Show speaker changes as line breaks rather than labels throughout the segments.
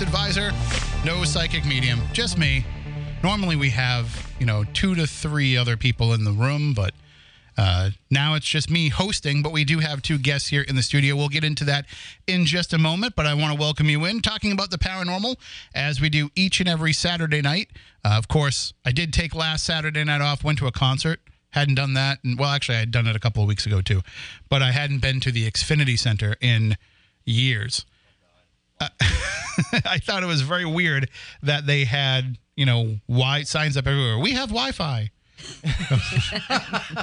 advisor, no psychic medium, just me. Normally we have, you know, two to three other people in the room, but uh, now it's just me hosting, but we do have two guests here in the studio. We'll get into that in just a moment, but I want to welcome you in talking about the paranormal as we do each and every Saturday night. Uh, of course, I did take last Saturday night off, went to a concert. Hadn't done that. And, well, actually, I had done it a couple of weeks ago too, but I hadn't been to the Xfinity Center in years. Uh, I thought it was very weird that they had, you know, wide signs up everywhere. We have Wi Fi.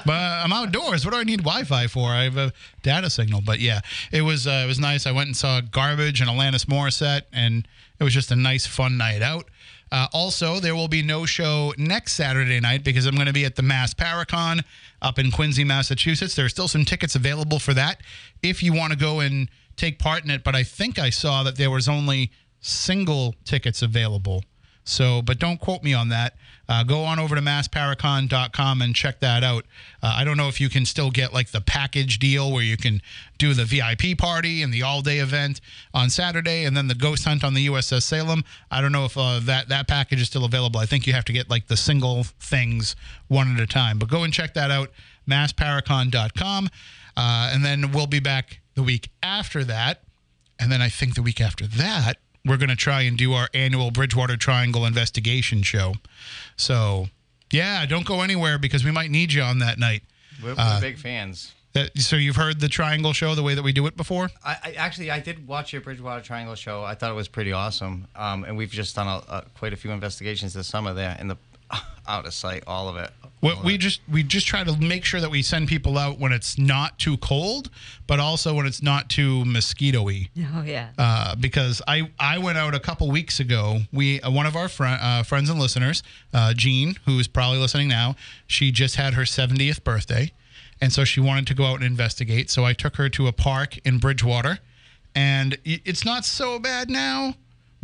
but I'm outdoors. What do I need Wi-Fi for? I have a data signal. But yeah, it was uh, it was nice. I went and saw Garbage and Alanis Morissette, and it was just a nice, fun night out. Uh, also, there will be no show next Saturday night because I'm going to be at the Mass Paracon up in Quincy, Massachusetts. There are still some tickets available for that if you want to go and take part in it. But I think I saw that there was only single tickets available. So, but don't quote me on that. Uh, go on over to massparacon.com and check that out. Uh, I don't know if you can still get like the package deal where you can do the VIP party and the all day event on Saturday and then the ghost hunt on the USS Salem. I don't know if uh, that, that package is still available. I think you have to get like the single things one at a time. But go and check that out, massparacon.com. Uh, and then we'll be back the week after that. And then I think the week after that, we're going to try and do our annual Bridgewater Triangle investigation show. So, yeah, don't go anywhere because we might need you on that night.
We're, we're uh, big fans.
That, so you've heard the Triangle show the way that we do it before?
I, I actually I did watch your Bridgewater Triangle show. I thought it was pretty awesome. Um, and we've just done a, a, quite a few investigations this summer there in the out of sight, all of it.
Well, we just we just try to make sure that we send people out when it's not too cold, but also when it's not too mosquito-y.
Oh yeah.
Uh, because I I went out a couple weeks ago. We uh, one of our fr- uh, friends and listeners, uh, Jean, who is probably listening now, she just had her 70th birthday, and so she wanted to go out and investigate. So I took her to a park in Bridgewater, and it's not so bad now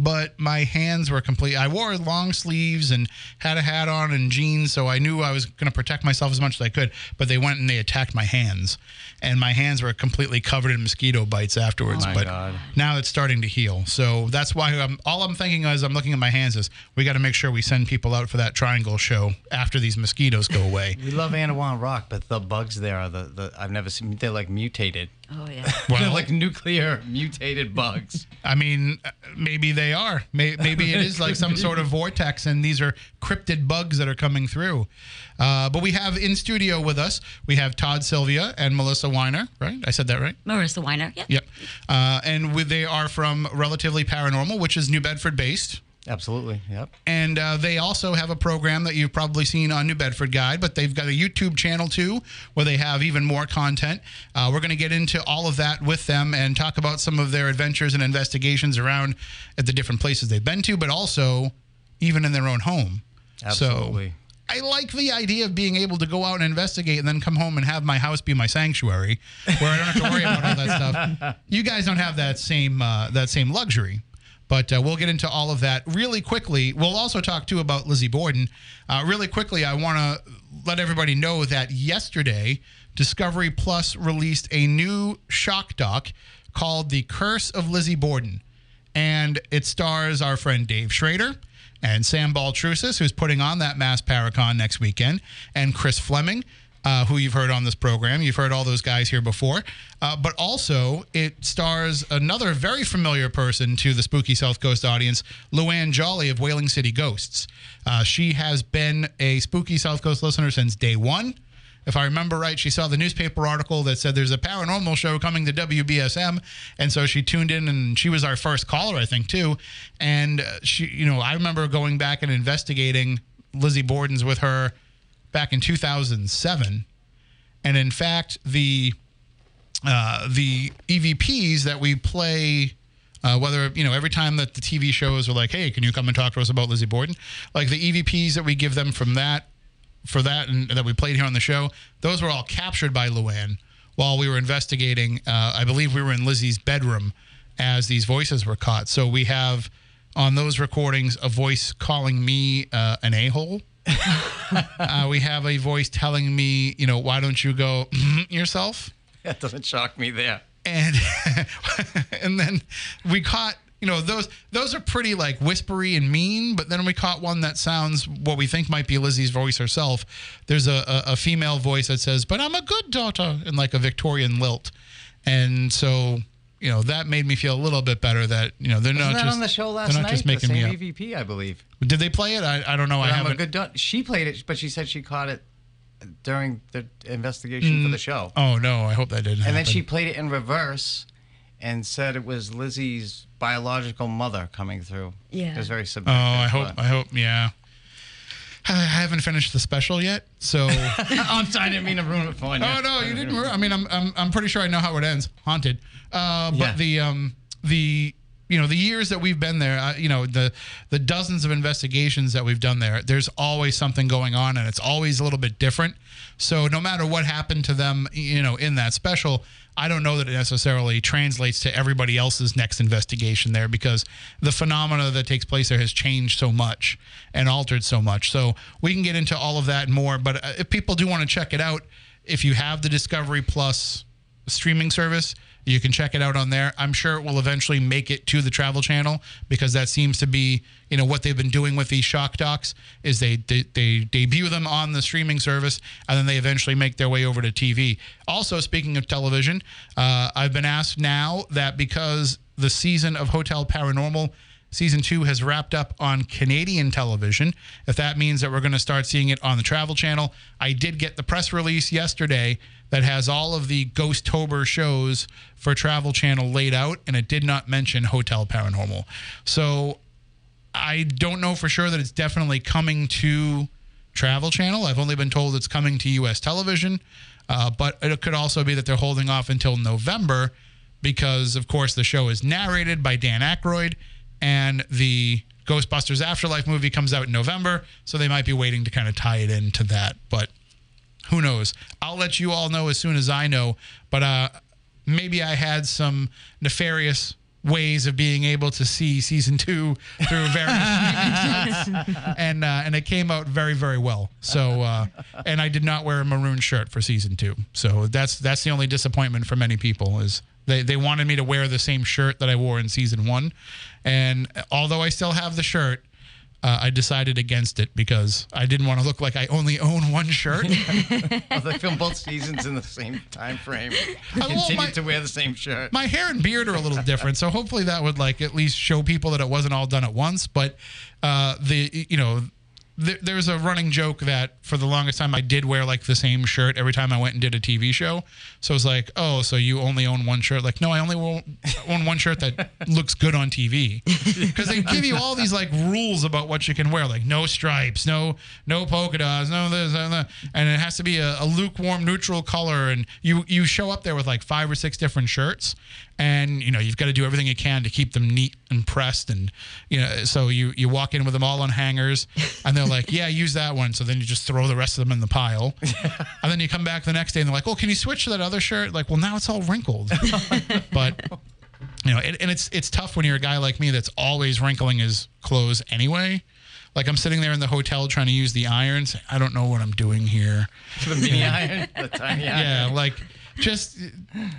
but my hands were complete. I wore long sleeves and had a hat on and jeans, so I knew I was going to protect myself as much as I could. But they went and they attacked my hands, and my hands were completely covered in mosquito bites afterwards.
Oh
but
God.
now it's starting to heal. So that's why I'm, all I'm thinking as I'm looking at my hands is we got to make sure we send people out for that triangle show after these mosquitoes go away.
we love Anawan Rock, but the bugs there are the, the I've never seen. They're like mutated.
Oh yeah.
Well, They're like nuclear mutated bugs.
I mean, maybe they are. Maybe it is like some sort of vortex, and these are cryptid bugs that are coming through. Uh, but we have in studio with us, we have Todd Sylvia and Melissa Weiner, right? I said that right?
Marissa Weiner, yeah.
Yep. Uh, and we, they are from Relatively Paranormal, which is New Bedford based.
Absolutely. Yep.
And uh, they also have a program that you've probably seen on New Bedford Guide, but they've got a YouTube channel too where they have even more content. Uh, we're going to get into all of that with them and talk about some of their adventures and investigations around at the different places they've been to, but also even in their own home.
Absolutely.
So, I like the idea of being able to go out and investigate and then come home and have my house be my sanctuary, where I don't have to worry about all that stuff. You guys don't have that same uh, that same luxury. But uh, we'll get into all of that really quickly. We'll also talk too about Lizzie Borden. Uh, really quickly, I want to let everybody know that yesterday, Discovery Plus released a new shock doc called The Curse of Lizzie Borden. And it stars our friend Dave Schrader and Sam Baltrusis, who's putting on that Mass Paracon next weekend, and Chris Fleming uh, who you've heard on this program. You've heard all those guys here before. Uh, but also, it stars another very familiar person to the Spooky South Coast audience, Luann Jolly of Whaling City Ghosts. Uh, she has been a Spooky South Coast listener since day one. If I remember right, she saw the newspaper article that said there's a paranormal show coming to WBSM, and so she tuned in, and she was our first caller, I think, too. And she, you know, I remember going back and investigating Lizzie Borden's with her back in 2007. And in fact, the uh, the EVPs that we play, uh, whether you know every time that the TV shows are like, "Hey, can you come and talk to us about Lizzie Borden?" Like the EVPs that we give them from that for that and that we played here on the show, those were all captured by Luann while we were investigating. Uh, I believe we were in Lizzie's bedroom as these voices were caught. So we have on those recordings a voice calling me uh, an a hole uh, we have a voice telling me, you know, why don't you go yourself?
That doesn't shock me there.
and and then we caught you know those those are pretty like whispery and mean but then we caught one that sounds what we think might be lizzie's voice herself there's a, a, a female voice that says but i'm a good daughter in like a victorian lilt and so you know that made me feel a little bit better that you know they're
Wasn't
not
that
just
on the show last
they're not
night?
just making
the
me
same
up.
EVP, I believe.
did they play it i, I don't know i
But I'm
haven't
a good. Do- she played it, but she said she caught it during the investigation for mm. the show.
oh no i hope that didn't
And then she played it in reverse and said it was Lizzie's biological mother coming through.
Yeah.
It was very
oh i hope
but-
i hope yeah I haven't finished the special yet, so
I'm sorry, I didn't mean to ruin it for you.
Oh no, you didn't. I mean, I'm I'm I'm pretty sure I know how it ends. Haunted. Uh, but
Yeah.
the um the you know the years that we've been there, uh, you know the the dozens of investigations that we've done there. There's always something going on, and it's always a little bit different. So no matter what happened to them, you know, in that special, I don't know that it necessarily translates to everybody else's next investigation there because the phenomena that takes place there has changed so much and altered so much. So we can get into all of that more. But uh, if people do want to check it out, if you have the Discovery Plus streaming service, you can check it out on there. I'm sure it will eventually make it to the Travel Channel because that seems to be, you know, what they've been doing with these shock docs is they they, they debut them on the streaming service and then they eventually make their way over to TV. Also, speaking of television, uh, I've been asked now that because the season of Hotel Paranormal Season two has wrapped up on Canadian television. If that means that we're going to start seeing it on the Travel Channel, I did get the press release yesterday that has all of the Ghost-tober shows for Travel Channel laid out, and it did not mention Hotel Paranormal. So I don't know for sure that it's definitely coming to Travel Channel. I've only been told it's coming to U.S. television, uh, but it could also be that they're holding off until November because, of course, the show is narrated by Dan Aykroyd, and the Ghostbusters Afterlife movie comes out in November, so they might be waiting to kind of tie it into that. But who knows? I'll let you all know as soon as I know. But uh, maybe I had some nefarious ways of being able to see season two through various and uh, and it came out very very well. So uh, and I did not wear a maroon shirt for season two. So that's that's the only disappointment for many people is. They, they wanted me to wear the same shirt that I wore in season one. And although I still have the shirt, uh, I decided against it because I didn't want to look like I only own one shirt.
Well, they filmed both seasons in the same time frame.
I
Continued
my-
to wear the same shirt.
my hair and beard are a little different, so hopefully that would like at least show people that it wasn't all done at once. But uh, the you know. There, there's a running joke that for the longest time I did wear like the same shirt every time I went and did a TV show. So it's like, oh, so you only own one shirt? Like, no, I only own one shirt that looks good on TV. Because they give you all these like rules about what you can wear, like no stripes, no no polka dots, no this, no and it has to be a, a lukewarm neutral color. And you you show up there with like five or six different shirts, and you know you've got to do everything you can to keep them neat and pressed and you know so you you walk in with them all on hangers and they're like yeah use that one. So then you just throw the rest of them in the pile. And then you come back the next day and they're like well can you switch to that other shirt? Like well now it's all wrinkled. But you know and, and it's it's tough when you're a guy like me that's always wrinkling his clothes anyway. Like i'm sitting there in the hotel trying to use the irons. I don't know what i'm doing here.
The mini iron, the tiny iron.
yeah, like just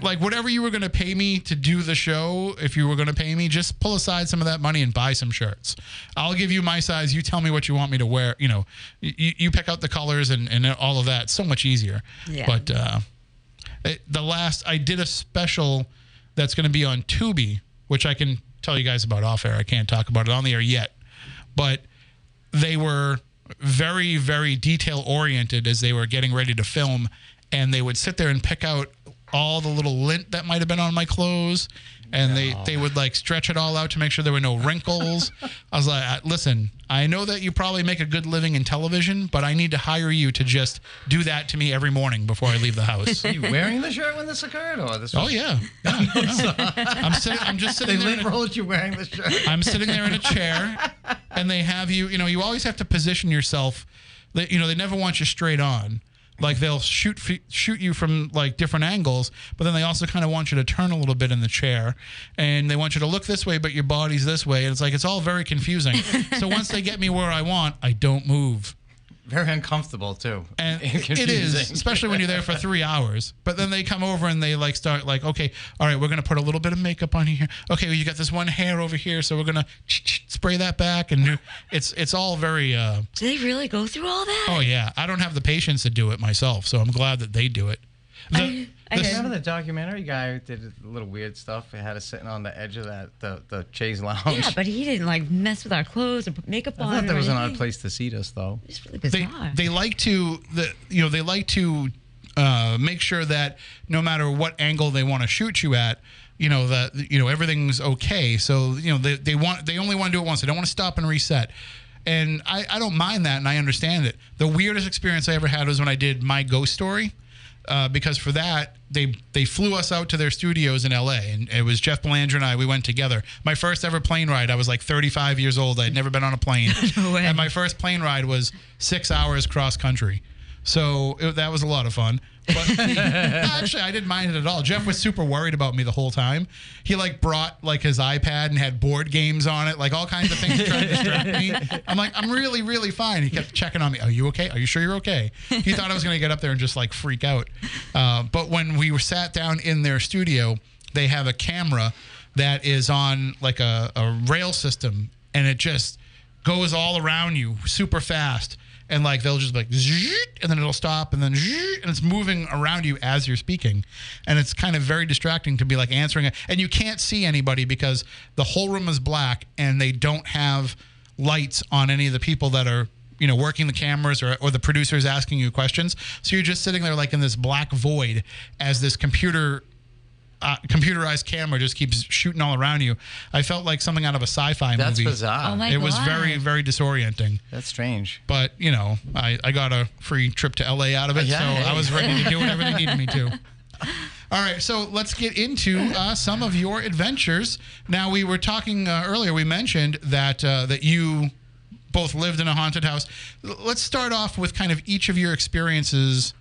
like whatever you were going to pay me to do the show, if you were going to pay me, just pull aside some of that money and buy some shirts. I'll give you my size. You tell me what you want me to wear. You know, you, you pick out the colors and, and all of that. It's so much easier.
Yeah.
But uh, it, the last, I did a special that's going to be on Tubi, which I can tell you guys about off air. I can't talk about it on the air yet. But they were very very detail oriented as they were getting ready to film and they would sit there and pick out all the little lint that might have been on my clothes and they they would like stretch it all out to make sure there were no wrinkles i was like "Uh, listen i know that you probably make a good living in television but i need to hire you to just do that to me every morning before i leave the house
Were you wearing the shirt when this occurred, or this?
oh
Was,
yeah, Yeah, no. i'm sitting i'm just
They
sitting there in
lint
a-
rolled you wearing the shirt.
I'm sitting there in a chair, and they have you. You know, you always have to position yourself. They, you know, they never want you straight on. Like they'll shoot f- shoot you from like different angles, but then they also kind of want you to turn a little bit in the chair, and they want you to look this way, but your body's this way, and it's like it's all very confusing. so once they get me where I want, I don't move.
Very uncomfortable too.
and
And
it is especially when you're there for three hours. But then they come over and they like start like okay all right we're gonna put a little bit of makeup on you here. Okay well, you got this one hair over here so we're gonna spray that back and it's it's all very uh
Do they really go through all that?
oh yeah. I don't have the patience to do it myself so i'm glad that they do it. The,
I- I
Remember the documentary guy who did a little weird stuff? He had us sitting on the edge of that the the chaise lounge.
Yeah, but he didn't like mess with our clothes or put makeup
I
on.
I thought
that
there was an odd place to seat us though.
It's really
they,
bizarre.
they like to the you know they like to uh, make sure that no matter what angle they want to shoot you at you know that you know everything's okay so you know they, they want they only want to do it once they don't want to stop and reset and I, I don't mind that and I understand it the weirdest experience I ever had was when I did my ghost story uh, because for that they they flew us out to their studios in LA and it was Jeff Belanger and I we went together. My first ever plane ride I was like 35 years old. I'd never been on a plane.
No
and my first plane ride was six hours cross country so it, that was a lot of fun. But actually I didn't mind it at all. Jeff was super worried about me the whole time. He like brought like his iPad and had board games on it like all kinds of things to try to distract me. I'm like I'm really really fine. He kept checking on me. Are you okay? Are you sure you're okay? He thought I was gonna get up there and just like freak out. Uh, but when we were sat down in their studio they have a camera that is on like a, a rail system and it just goes all around you super fast and like they'll just be like and then it'll stop and then and it's moving around you as you're speaking. And it's kind of very distracting to be like answering it. And you can't see anybody because the whole room is black and they don't have lights on any of the people that are you know working the cameras or, or the producers asking you questions. So you're just sitting there like in this black void as this computer uh, computerized camera just keeps shooting all around you. I felt like something out of a sci-fi
That's
movie.
bizarre.
Oh my
It was
God.
very, very disorienting.
That's strange.
But you know, I, I got a free trip to LA out of it,
Yeah,
so
hey.
I was ready to do whatever they needed me to. All right, so let's get into uh, some of your adventures. Now, we were talking uh, earlier. We mentioned that uh, that you both lived in a haunted house. L- Let's start off with kind of each of your experiences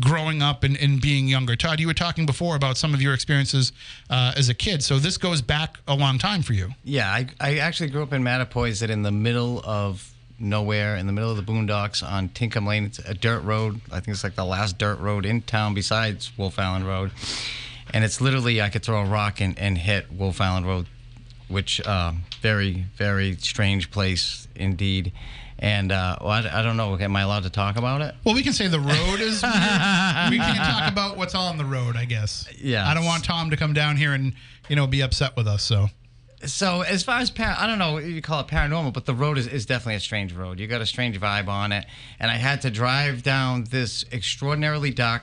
growing up and, and being younger. Todd, you were talking before about some of your experiences uh, as a kid, so this goes back a long time for you.
Yeah, I, I actually grew up in Mattapoisett in the middle of nowhere, in the middle of the boondocks on Tinkham Lane. It's a dirt road. I think it's like the last dirt road in town besides Wolf Island Road. And it's literally, I could throw a rock and, and hit Wolf Island Road, which, uh, very, very strange place indeed. And uh, well, I, I don't know. Am I allowed to talk about it?
Well, we can say the road is. we can't talk about what's on the road, I guess.
Yeah.
I don't want Tom to come down here and you know be upset with us. So
So as far as par- I don't know what you call it paranormal, but the road is, is definitely a strange road. You got a strange vibe on it, and I had to drive down this extraordinarily dark.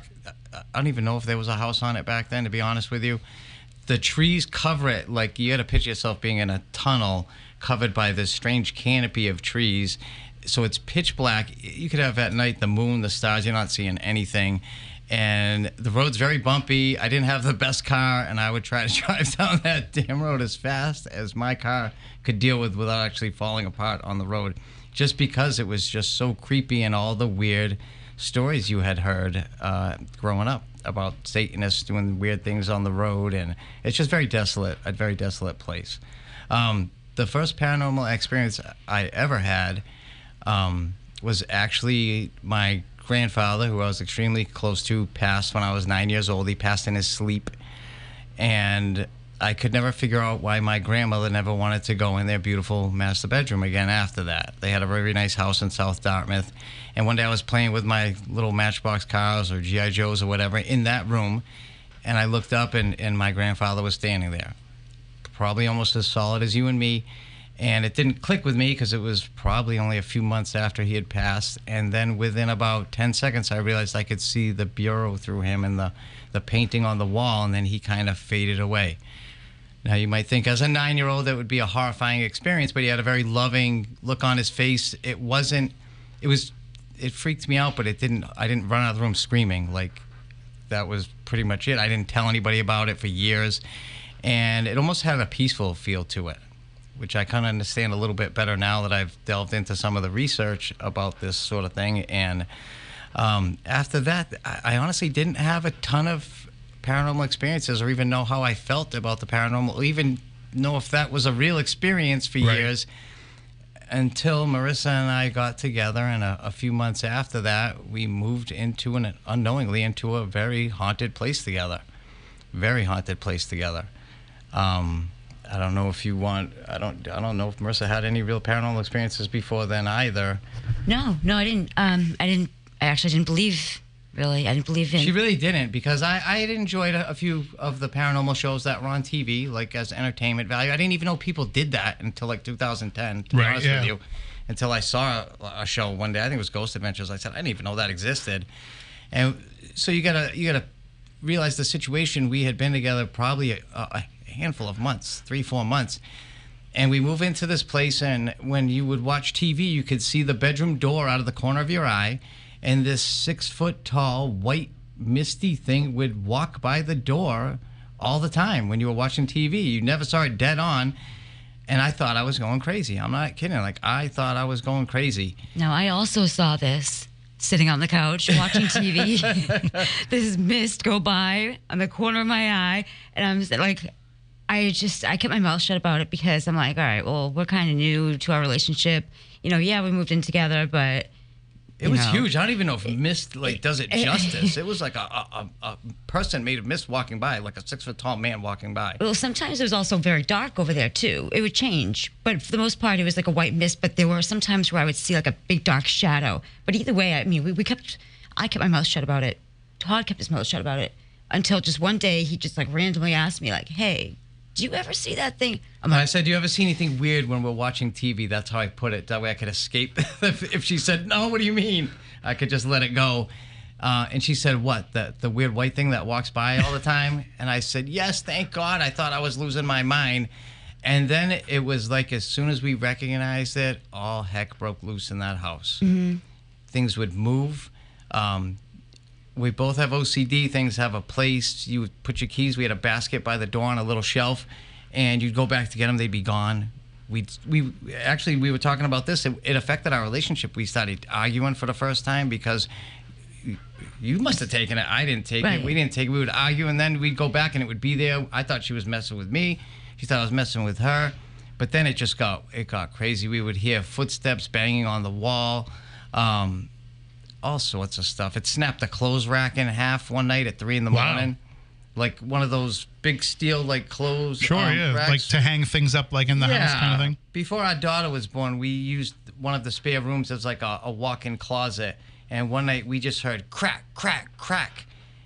I don't even know if there was a house on it back then. To be honest with you, the trees cover it like you got to picture yourself being in a tunnel covered by this strange canopy of trees. So it's pitch black. You could have at night the moon, the stars. You're not seeing anything and the road's very bumpy. I didn't have the best car, and I would try to drive down that damn road as fast as my car could deal with without actually falling apart on the road, just because it was just so creepy and all the weird stories you had heard uh, growing up about Satanists doing weird things on the road, and it's just very desolate, a very desolate place. Um, the first paranormal experience I ever had um, was actually my grandfather, who I was extremely close to, passed when I was nine years old. He passed in his sleep. And I could never figure out why my grandmother never wanted to go in their beautiful master bedroom again after that. They had a very nice house in South Dartmouth. And one day I was playing with my little Matchbox cars or G.I. Joes or whatever in that room. And I looked up, and, and my grandfather was standing there, probably almost as solid as you and me and it didn't click with me because it was probably only a few months after he had passed. And then within about 10 seconds i realized i could see the bureau through him and the, the painting on the wall and then he kind of faded away. Now you might think as a nine year old that would be a horrifying experience but he had a very loving look on his face. It wasn't it was it freaked me out but it didn't i didn't run out of the room screaming. Like that was pretty much it. I didn't tell anybody about it for years. And it almost had a peaceful feel to it which I kind of understand a little bit better now that I've delved into some of the research about this sort of thing. And um, after that, I, I honestly didn't have a ton of paranormal experiences or even know how I felt about the paranormal, or even know if that was a real experience for
Right.
years. until Marissa and I got together, and a, a few months after that, we moved into an unknowingly into a very haunted place together. Very haunted place together. Um, I don't know if you want. I don't. I don't know if Marissa had any real paranormal experiences before then either.
No, no, I didn't. Um, I didn't. I actually didn't believe. Really, I didn't believe in.
She really didn't because I, I had enjoyed a, a few of the paranormal shows that were on TV, like as entertainment value. I didn't even know people did that until like 2010, to be honest
yeah.
with you. Until I saw a, a show one day, I think it was Ghost Adventures. I said I didn't even know that existed, and so you gotta you gotta realize the situation. We had been together probably a, a handful of months, three four months, and we move into this place and when you would watch tv you could see the bedroom door out of the corner of your eye and this six foot tall white misty thing would walk by the door all the time when you were watching tv you never saw it dead on. And i thought i was going crazy. I'm not kidding. Like i thought i was going crazy.
Now, I also saw this sitting on the couch watching TV. this mist go by on the corner of my eye, and I'm like, I just I kept my mouth shut about it because I'm like, all right, well, we're kind of new to our relationship. You know, yeah, we moved in together, but
it was
know.
huge i don't even know if mist like does it
it-
justice it was like a, a, a, a person made of mist walking by like a six foot tall man walking by
Well, sometimes it was also very dark over there too. It would change, but for the most part, it was like a white mist. But there were some times where I would see like a big dark shadow. But either way, I mean, we, we kept, I kept my mouth shut about it. Todd kept his mouth shut about it until just one day he just like randomly asked me like, "Hey, do you ever see that thing?"
And I said, "Do you ever see anything weird when we're watching TV?" That's how I put it. That way I could escape. if, if she said, "No, what do you mean?" I could just let it go. Uh, and she said, "What? The the weird white thing that walks by all the time?" and I said, "Yes, thank God." I thought I was losing my mind. And then it was like as soon as we recognized it, all heck broke loose in that house. Things would move. Um, we both have OCD. Things have a place. You would put your keys. We had a basket by the door on a little shelf, and you'd go back to get them. They'd be gone. We we actually we were talking about this. It, it affected our relationship. We started arguing for the first time because you- must have taken it. I didn't take
Right.
it. We didn't take it. We would argue, and then we'd go back, and it would be there. I thought she was messing with me. She thought I was messing with her. But then it just got it got crazy. We would hear footsteps banging on the wall. Um, all sorts of stuff. It snapped a clothes rack in half one night at three in the
Wow.
morning, like one of those big steel like clothes.
Sure,
um,
yeah,
racks.
like to hang things up like in the house kind of thing.
Before our daughter was born, we used one of the spare rooms as like a, a walk-in closet, and one night we just heard crack, crack, crack,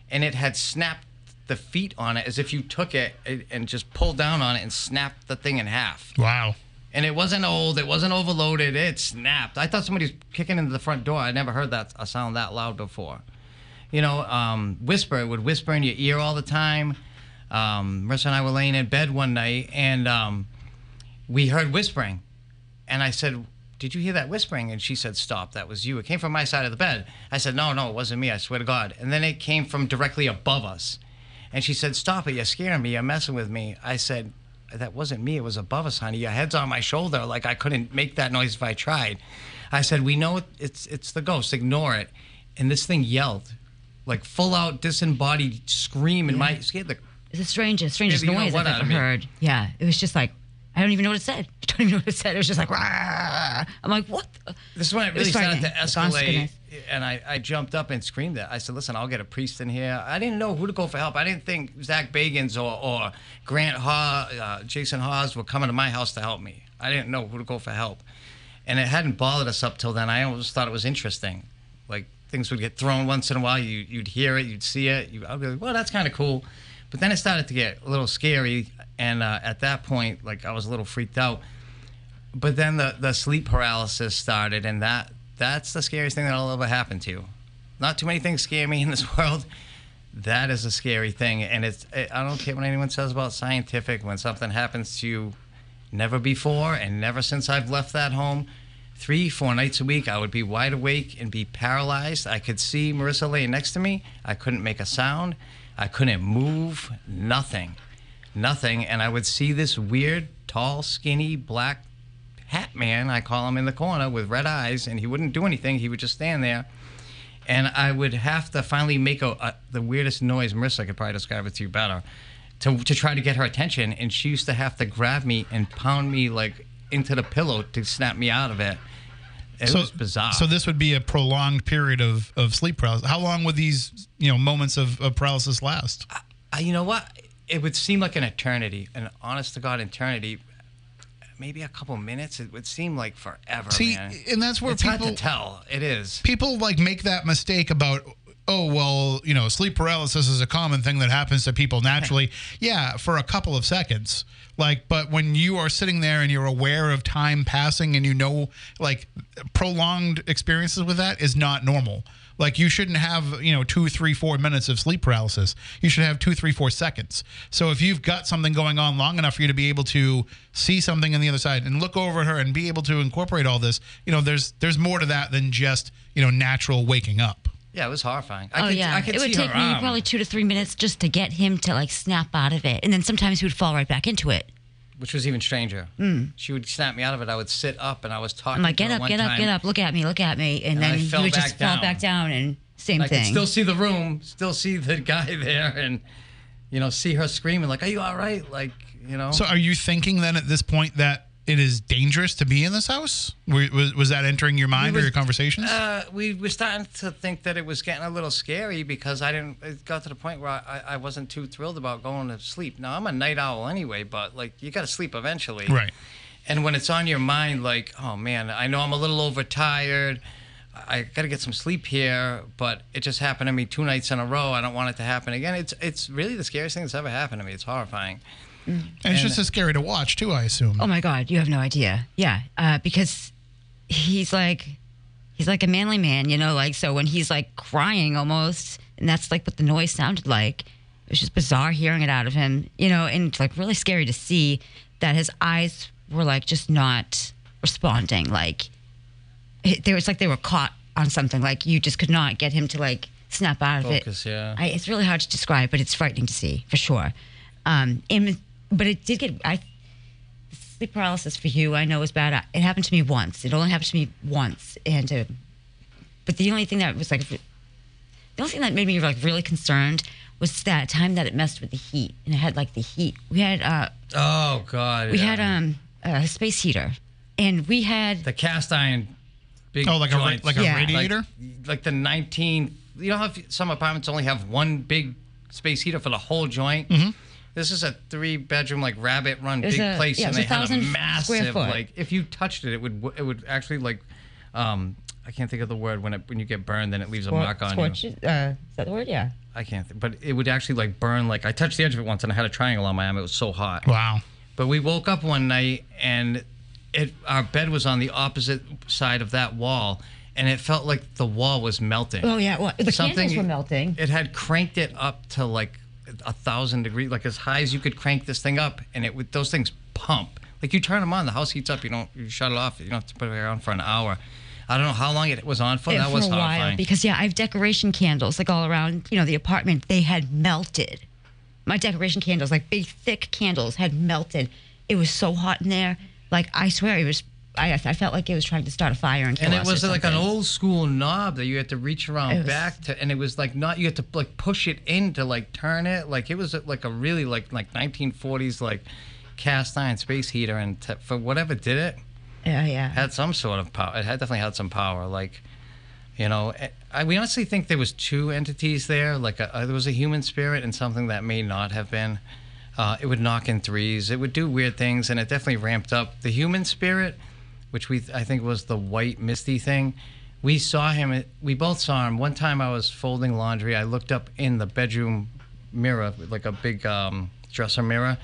and it had snapped the feet on it as if you took it and just pulled down on it and snapped the thing in half
Wow.
And it wasn't old. It wasn't overloaded. It snapped. I thought somebody was kicking into the front door. I never heard that a sound that loud before. You know, um, whisper. It would whisper in your ear all the time. Um, Marissa and I were laying in bed one night, and um, we heard whispering. And I said, "Did you hear that whispering?" And she said, "Stop. That was you. It came from my side of the bed." I said, "No, no, it wasn't me. I swear to God." And then it came from directly above us. And she said, "Stop it! You're scaring me. You're messing with me." I said, "That wasn't me. It was above us, honey. Your head's on my shoulder. Like I couldn't make that noise if I tried." I said, "We know it, it's it's the ghost. Ignore it." And this thing yelled, like full out disembodied scream, and my scared the
it's the strangest, strangest
know
noise I've ever heard. Yeah, it was just like I don't even know what it said. I don't even know what it said. It was just like, "Rah." I'm like, what? the-"
This is when it
It
really started to escalate. And I, I jumped up and screamed it. I said, "Listen, I'll get a priest in here." I didn't know who to go for help. I didn't think Zak Bagans or, or Grant Haw, uh, Jason Hawes were coming to my house to help me. I didn't know who to go for help, and it hadn't bothered us up till then. I always thought it was interesting, like things would get thrown once in a while. You you'd hear it, you'd see it. You, I'd be like, "Well, that's kind of cool," but then it started to get a little scary, and uh, at that point, like I was a little freaked out but then the, the sleep paralysis started and that that's the scariest thing that'll ever happen to you. Not too many things scare me in this world. That is a scary thing and it's i don't care what anyone says about scientific. When something happens to you never before and never since i've left that home three four nights a week i would be wide awake and be paralyzed. I could see marissa laying next to me. I couldn't make a sound. I couldn't move. Nothing. Nothing. And i would see this weird tall skinny black hat man, I call him in the corner with red eyes, and he wouldn't do anything. He would just stand there. And I would have to finally make a, a the weirdest noise. Marissa could probably describe it to you better, to to try to get her attention. And she used to have to grab me and pound me like into the pillow to snap me out of it. It
so
was bizarre.
So this would be a prolonged period of, of sleep paralysis. How long would these you know moments of, of paralysis last?
Uh, you know what? It would seem like an eternity, an honest to God eternity. Maybe a couple minutes. It would seem like forever.
See,
man.
and that's where
it's
people
hard to tell. It is.
people like make that mistake about oh well you know sleep paralysis is a common thing that happens to people naturally yeah for a couple of seconds like but when you are sitting there and you're aware of time passing and you know like prolonged experiences with that is not normal. Like you shouldn't have you know two three four minutes of sleep paralysis. You should have two three four seconds. So if you've got something going on long enough for you to be able to see something on the other side and look over at her and be able to incorporate all this you know there's there's more to that than just you know natural waking up
Yeah, it was horrifying. I
oh
could,
yeah,
I could
it would
see
take me
arm.
probably two to three minutes just to get him to like snap out of it, and then sometimes he would fall right back into it.
which was even stranger. Mm. She would snap me out of it. I would sit up and I was talking.
I'm like,
to
get
her
up,
one
get up,
time.
get up, look at me, look at me, and,
And
then he would just
back
fall back down, and same
I
thing.
could still see the room, still see the guy there, and you know, see her screaming like, "Are you all right?" Like, you know.
So, are you thinking then at this point that it is dangerous to be in this house? Was, was that entering your mind or
was-
your conversations?
Uh, we were starting to think that it was getting a little scary because I didn't. It got to the point where I, I wasn't too thrilled about going to sleep. Now I'm a night owl anyway, but like you got to sleep eventually.
right.
And when it's on your mind, like, oh man, I know I'm a little overtired. I got to get some sleep here, but it just happened to me two nights in a row. I don't want it to happen again. It's it's really the scariest thing that's ever happened to me. It's horrifying.
And it's just as scary to watch too, I assume.
Oh my God, you have no idea. Yeah, uh, because he's like, he's like a manly man, you know, like so when he's like crying almost, and that's like what the noise sounded like. It was just bizarre hearing it out of him, you know, and it's like really scary to see that his eyes were like just not responding. Like it, there was like they were caught on something. Like you just could not get him to like snap out of it.
Focus, yeah.
I, it's really hard to describe, but it's frightening to see for sure. Um, and but it did get I sleep paralysis for you. I know is bad. It happened to me once. It only happened to me once, and uh, but the only thing that was like the only thing that made me like really concerned was that time that it messed with the heat, and it had like the heat. We had uh,
Oh God.
we
yeah.
had um a space heater, and we had
the cast iron. Big
Oh, like a ra-
joints.
like a
Yeah.
radiator.
like, like the 19 you know how some apartments only have one big space heater for the whole joint
Mm-hmm.
This is a three bedroom like rabbit run big
a-
place
yeah,
and they
a
had a massive like if you touched it it would it would actually like um I can't think of the word when it when you get burned then it leaves a mark on
scorch,
you
uh, is that the word? Yeah.
I can't th- but it would actually like burn like I touched the edge of it once and I had a triangle on my arm it was so hot
Wow.
but we woke up one night and it our bed was on the opposite side of that wall, and it felt like the wall was melting.
Oh yeah. Well, the
Something-
candles were melting.
It had cranked it up to like a thousand degrees, like as high as you could crank this thing up, and it would those things pump. Like you turn them on, the house heats up. You don't you shut it off. You don't have to put it on for an hour. I don't know how long it was on for.
Yeah,
that was
for a while
horrifying.
because yeah, I have decoration candles like all around, you know, the apartment. They had melted. My decoration candles, like big thick candles, had melted. It was so hot in there. Like I swear, it was. I, I felt like it was trying to start a fire and kill
and it
us or
was like an
something.
old school knob that you had to reach around
It was-
back to and it was like not you had to like push it in to like turn it like it was like a really like like 1940s like cast iron space heater and t- for whatever did it
Yeah, yeah.
had some sort of power it had definitely had some power like you know eh, I, we honestly think there was two entities there like a, uh, there was a human spirit and something that may not have been uh, it would knock in threes it would do weird things and it definitely ramped up the human spirit which we I think was the white misty thing. We saw him. We both saw him. One time I was folding laundry. I looked up in the bedroom mirror, like a big um, dresser mirror,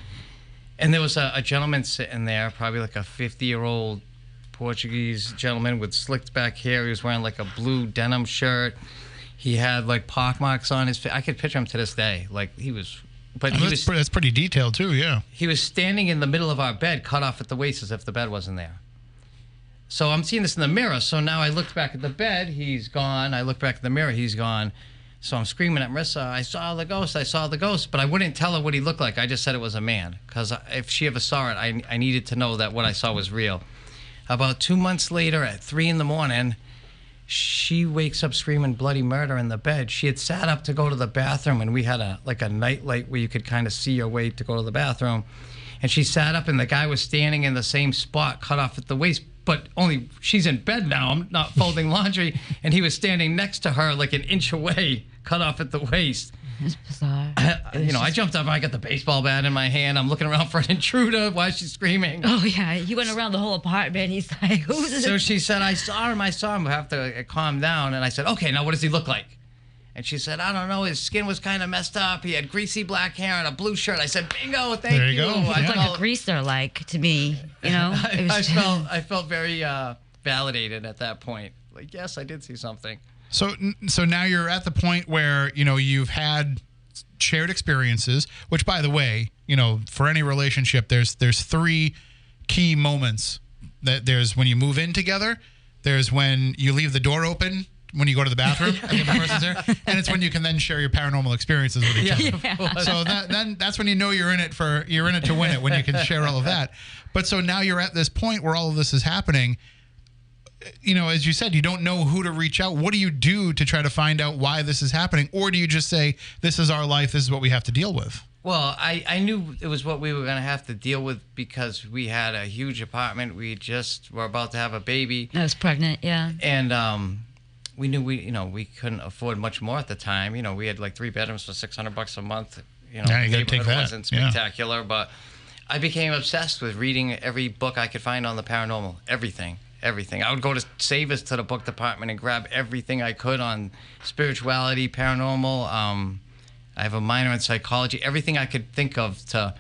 and there was a, a gentleman sitting there, probably like a 50 year old Portuguese gentleman with slicked back hair. He was wearing like a blue denim shirt. He had like pockmarks on his face. I could picture him to this day. Like he was, but he
That's,
was
pre- that's pretty detailed too. Yeah.
he was standing in the middle of our bed, cut off at the waist as if the bed wasn't there. So I'm seeing this in the mirror. So now I looked back at the bed, he's gone. I look back at the mirror, he's gone. So I'm screaming at Marissa, I saw the ghost, I saw the ghost. But I wouldn't tell her what he looked like. I just said it was a man. Because if she ever saw it, I, I needed to know that what I saw was real. About two months later, at three in the morning, she wakes up screaming bloody murder in the bed. She had sat up to go to the bathroom, and we had a like a night light where you could kind of see your way to go to the bathroom. and she sat up, and the guy was standing in the same spot, cut off at the waist. But only she's in bed now. I'm not folding laundry, and he was standing next to her, like an inch away, cut off at the waist.
It's bizarre.
you know, I jumped up. I got the baseball bat in my hand. I'm looking around for an intruder. Why is she screaming?
Oh yeah, he went around the whole apartment. He's like, "Who's this?"
So she said, I saw him. I saw him. I have to calm down. And I said, okay, now what does he look like? And she said, I don't know. His skin was kind of messed up. He had greasy black hair and a blue shirt. I said, bingo, thank
There you go.
I
Yeah.
like
felt,
a greaser, like to me. You know,
I, I felt, I felt very uh, validated at that point. Like, yes, I did see something.
So so now you're at the point where you know you've had shared experiences. Which, by the way, you know, for any relationship, there's there's three key moments. That there's when you move in together. There's when you leave the door open when you go to the bathroom and the person's there, and it's when you can then share your paranormal experiences with each other.
Yeah.
So that, then that's when you know you're in it for you're in it to win it when you can share all of that. But so now you're at this point where all of this is happening. You know, as you said, you don't know who to reach out. What do you do to try to find out why this is happening, or do you just say this is our life, this is what we have to deal with?
Well, I, I knew it was what we were going to have to deal with because we had a huge apartment. We just were about to have a baby.
I was pregnant. Yeah.
and um, we knew we you know we couldn't afford much more at the time. You know, we had like three bedrooms for six hundred bucks a month. You know,
Yeah, you
the
take
neighborhood
that.
wasn't
Yeah.
spectacular, but I became obsessed with reading every book I could find on the paranormal. Everything, everything. I would go to Savers to the book department and grab everything I could on spirituality, paranormal. Um, I have a minor in psychology. Everything I could think of to,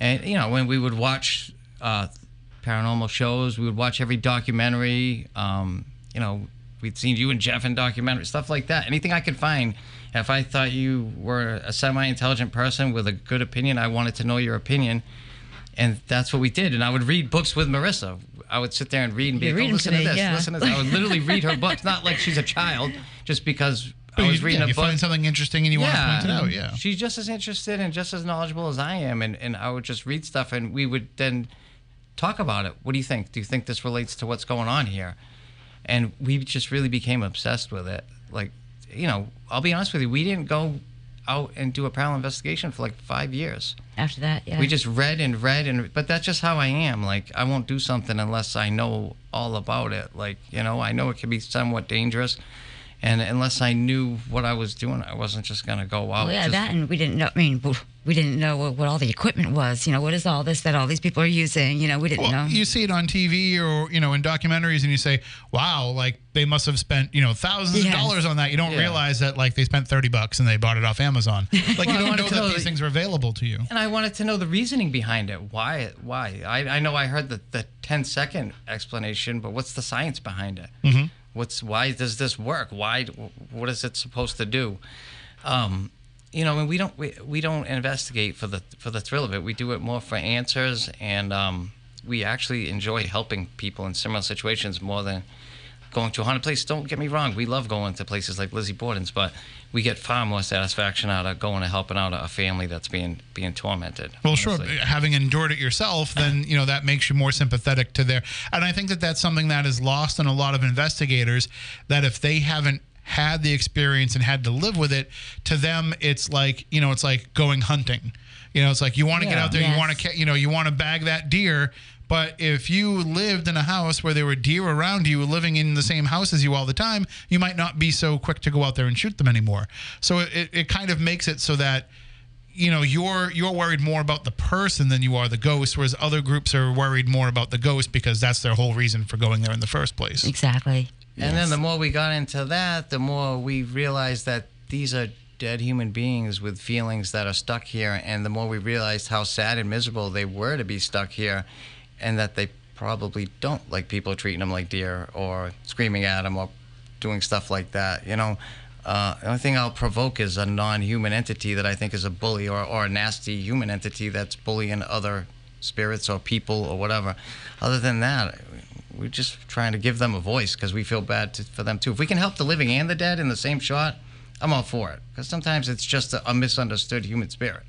and you know, when we would watch uh, paranormal shows, we would watch every documentary. Um, you know, we'd seen you and Jeff in documentaries, stuff like that. Anything I could find. If I thought you were a semi-intelligent person with a good opinion, I wanted to know your opinion, and that's what we did. And I would read books with Marissa. I would sit there and read and be
You
like,
read
oh,
'em
listen
today,
to this,
yeah.
listen to this. I would literally read her books, not like she's a child, just because I
you,
was reading
yeah,
a
you
book.
find something interesting and you want to point it out. Yeah.
She's just as interested and just as knowledgeable as I am, and, and I would just read stuff, and we would then talk about it. What do you think? Do you think this relates to what's going on here? And we just really became obsessed with it. Like, you know, I'll be honest with you, we didn't go out and do a parallel investigation for like five years.
After that, yeah.
We just read and read and but that's just how I am. Like I won't do something unless I know all about it. Like, you know, I know it can be somewhat dangerous. And unless I knew what I was doing, I wasn't just gonna go out.
Well, yeah,
just-
that and we didn't know. I mean, we didn't know what, what all the equipment was. You know, what is all this that all these people are using? You know, we didn't
Well,
know.
you see it on TV or you know in documentaries, and you say, "Wow, like they must have spent you know thousands
Yes.
of dollars on that." You don't
Yeah.
realize that like they spent thirty bucks and they bought it off Amazon. Like
Well,
you
I
don't know
to
that
know
these things are available to you.
And I wanted to know the reasoning behind it. Why? Why? I, I know I heard the, the 10 second explanation, but what's the science behind it? Mm-hmm. What's why does this work? Why? What is it supposed to do? Um, you know, and we don't we, we don't investigate for the for the thrill of it. We do it more for answers, and um, we actually enjoy helping people in similar situations more than going to a haunted place. Don't get me wrong, we love going to places like Lizzie Borden's, but we get far more satisfaction out of going and helping out a family that's being being tormented.
Well, sure. Having endured it yourself, then you know that makes you more sympathetic to their. And I think that that's something that is lost on a lot of investigators. That if they haven't had the experience and had to live with it, to them it's like you know it's like going hunting. You know, it's like you want to get out there, you want to, you know, you want to bag that deer. But if you lived in a house where there were deer around you, living in the same house as you all the time, you might not be so quick to go out there and shoot them anymore. So it, it kind of makes it so that you know you're you're worried more about the person than you are the ghost whereas other groups are worried more about the ghost because that's their whole reason for going there in the first place
exactly.
And then the more we got into that, the more we realized that these are dead human beings with feelings that are stuck here. And the more we realized how sad and miserable they were to be stuck here, and that they probably don't like people treating them like deer or screaming at them or doing stuff like that. You know, uh, the only thing I'll provoke is a non human entity that I think is a bully or, or a nasty human entity that's bullying other spirits or people or whatever. Other than that, we're just trying to give them a voice because we feel bad to, for them too. If we can help the living and the dead in the same shot, I'm all for it. Because sometimes it's just a, a misunderstood human spirit,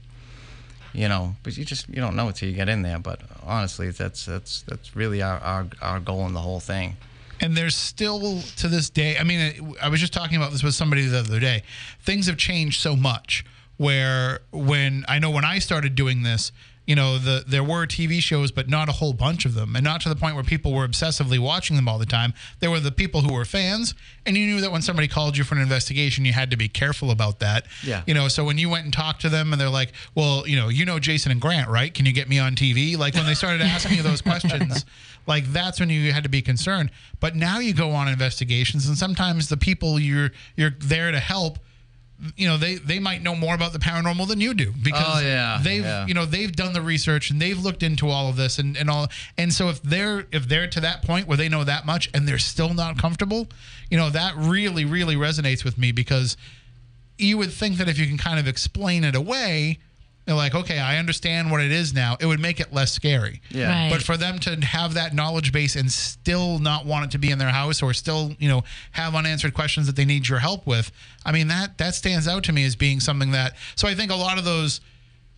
you know. But you just you don't know until you get in there. But honestly, that's that's that's really our our, our goal in the whole thing.
and there's still to this day i mean i was just talking about this with somebody the other day things have changed so much where when i know when i started doing this you know, the there were TV shows, but not a whole bunch of them, and not to the point where people were obsessively watching them all the time. There were the people who were fans, and you knew that when somebody called you for an investigation, you had to be careful about that.
Yeah.
You know, so when you went and talked to them, and they're like, "Well, you know, you know Jason and Grant, right? Can you get me on TV?" Like when they started asking you those questions, like that's when you had to be concerned. But now you go on investigations, and sometimes the people you're you're there to help you know they they might know more about the paranormal than you do because
Oh, yeah,
they've
yeah.
you know they've done the research and they've looked into all of this and, and all and so if they're if they're to that point where they know that much and they're still not comfortable you know that really really resonates with me because you would think that if you can kind of explain it away they're like okay i understand what it is now it would make it less scary
Yeah.
Right.
but for them to have that knowledge base and still not want it to be in their house or still, you know, have unanswered questions that they need your help with, I mean that that stands out to me as being something that so I think a lot of those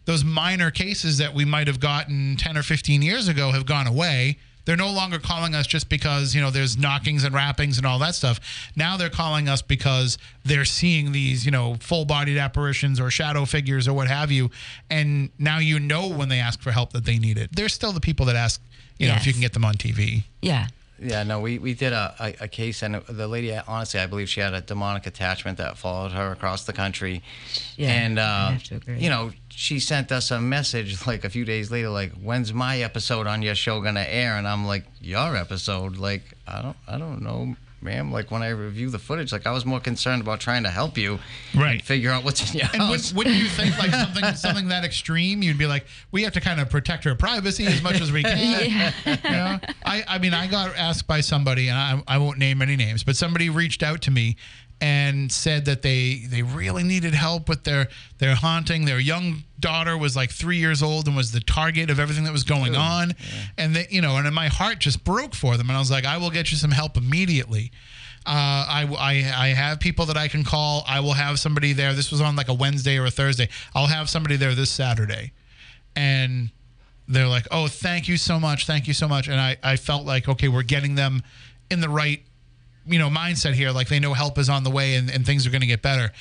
those minor cases that we might have gotten 10 or 15 years ago have gone away. They're no longer calling us just because, you know, there's knockings and rappings and all that stuff. Now they're calling us because they're seeing these, you know, full-bodied apparitions or shadow figures or what have you. And now you know when they ask for help that they need it. They're still the people that ask, you know, if you can get them on TV.
Yeah.
Yeah, no, we, we did a, a, a case, and the lady, honestly, I believe she had a demonic attachment that followed her across the country.
Yeah,
and,
I
uh,
have to agree.
you know, she sent us a message like a few days later, like, when's my episode on your show going to air? And I'm like, your episode? Like, I don't, I don't know, ma'am. Like, when I review the footage, like, I was more concerned about trying to help you
Right.
and figure out what's in your
And
house.
wouldn't, wouldn't you think like something something that extreme? You'd be like, we have to kind of protect her privacy as much as we can.
Yeah.
You know? I, I mean, I got asked by somebody, and I, I won't name any names, but somebody reached out to me and said that they they really needed help with their their haunting. Their young daughter was like three years old and was the target of everything that was going on, and they, you know, and my heart just broke for them. And I was like, I will get you some help immediately. Uh, I, I I have people that I can call. I will have somebody there. This was on like a Wednesday or a Thursday. I'll have somebody there this Saturday, and they're like, "Oh, thank you so much, thank you so much." And I I felt like okay, we're getting them in the right you know mindset here like they know help is on the way and, and things are going to get better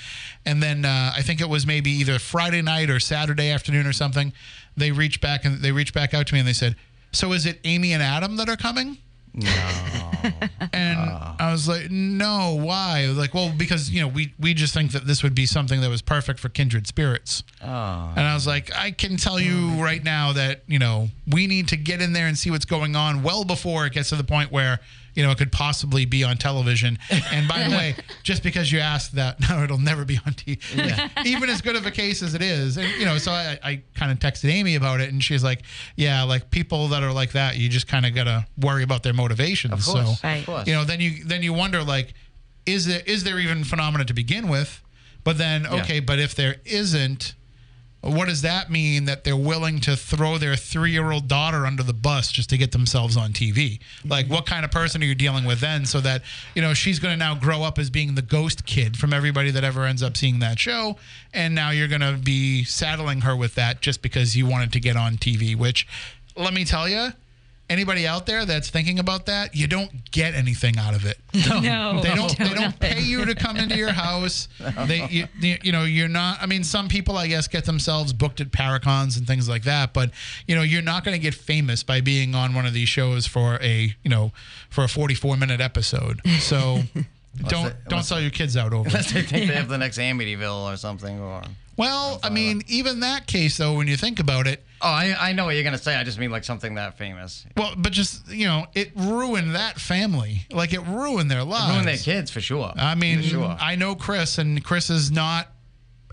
and then uh, i think it was maybe either friday night or saturday afternoon or something they reached back and they reached back out to me and they said so is it amy and adam that are coming no. and I was like, no, why? Like, well, because you know, we we just think that this would be something that was perfect for kindred spirits.
oh,
And I was like, I can tell you right now that you know we need to get in there and see what's going on well before it gets to the point where you know it could possibly be on television. And by the way, just because you asked that, no, it'll never be on TV. Even as good of a case as it is, and you know, so I, I kind of texted Amy about it, and she's like, yeah, like people that are like that, you just kind of gotta worry about their motivations.
of course,
So
Right.
of course.
you know then you then you wonder like is there is there even phenomena to begin with but then
Yeah.
okay but if there isn't what does that mean that they're willing to throw their three-year-old daughter under the bus just to get themselves on tv like what kind of person are you dealing with then so that you know she's going to now grow up as being the ghost kid from everybody that ever ends up seeing that show and now you're going to be saddling her with that just because you wanted to get on tv which let me tell you anybody out there that's thinking about that you don't get anything out of it
No.
they don't they don't
nothing.
pay you to come into your house they you, you, you know you're not i mean some people i guess get themselves booked at paracons and things like that but you know you're not going to get famous by being on one of these shows for a you know for a 44 minute episode so don't
it-
don't sell your kids out over.
Unless they think they have the next Amityville or something, or
well i mean even that case though when you think about it
oh, I, I know what you're gonna say. I just mean like something that famous.
well but just you know it ruined that family like it ruined their lives
Ruin their kids for sure.
I mean,
for sure.
I know Chris, and Chris is not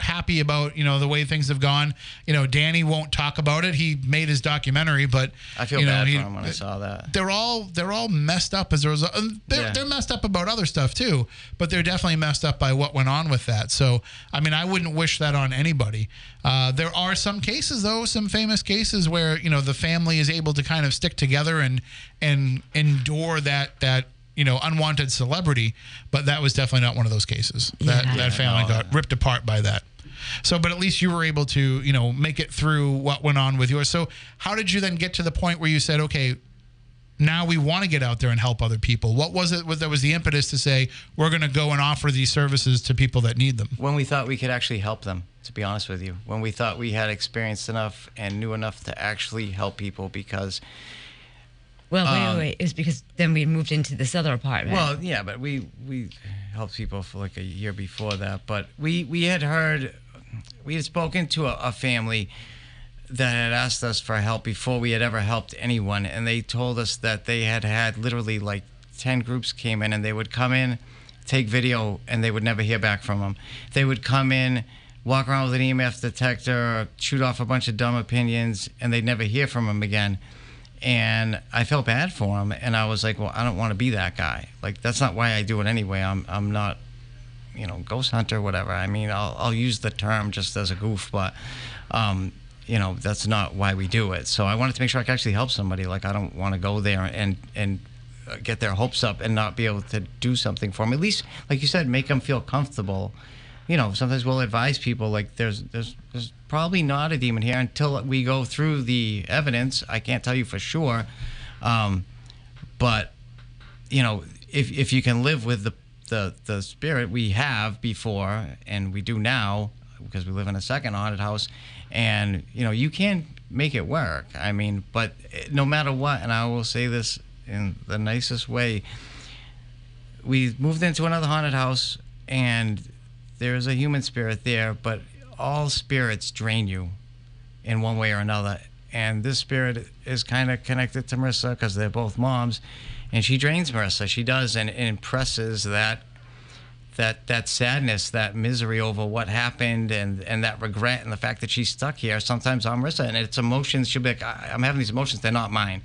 happy about you know the way things have gone. You know, Danny won't talk about it. He made his documentary, but
I feel
you know,
bad
he-
for him when I saw that.
They're all they're all messed up as a result. They're,
Yeah.
they're messed up about other stuff too, but they're definitely messed up by what went on with that. So, I mean, I wouldn't wish that on anybody. Uh, there are some cases, though, some famous cases where you know the family is able to kind of stick together and and endure that that you know unwanted celebrity. But that was definitely not one of those cases. That
Yeah.
that family
no.
got ripped apart by that. So, but at least you were able to, you know, make it through what went on with yours. So, how did you then get to the point where you said, okay, now we want to get out there and help other people? What was it that was the impetus to say we're going to go and offer these services to people that need them?
when we thought we could actually help them. To be honest with you, when we thought we had experienced enough and knew enough to actually help people, because
Well, wait,
Um,
wait, wait. It's because then we moved into this other apartment.
Well, yeah, but we we helped people for like a year before that. But we we had heard, we had spoken to a, a family that had asked us for help before we had ever helped anyone, and they told us that they had had literally like ten groups came in, and they would come in, take video, and they would never hear back from them. They would come in. Walk around with an EMF detector, shoot off a bunch of dumb opinions, and they'd never hear from them again and I felt bad for him. And I was like, well, I don't want to be that guy. Like that's not why I do it anyway. I'm I'm not, you know, ghost hunter, whatever. I mean, I'll I'll use the term just as a goof, but. Um, you know that's not why we do it. So I wanted to make sure I could actually help somebody. Like I don't want to go there and and uh, get their hopes up and not be able to do something for them. At least, like you said, make them feel comfortable. You know, sometimes we'll advise people like there's there's there's probably not a demon here until we go through the evidence. I can't tell you for sure, um, but you know, if if you can live with the the the spirit we have before and we do now because we live in a second haunted house and you know you can make it work. I mean but eh, no matter what and i will say this in the nicest way we moved into another haunted house and there's a human spirit there but all spirits drain you in one way or another. And this spirit is kind of connected to marissa because they're both moms and she drains marissa she does and, and impresses that that that sadness, that misery over what happened, and and that regret, and the fact that she's stuck here. Sometimes on Marissa, and it's emotions. She'll be like, I, "I'm having these emotions. They're not mine."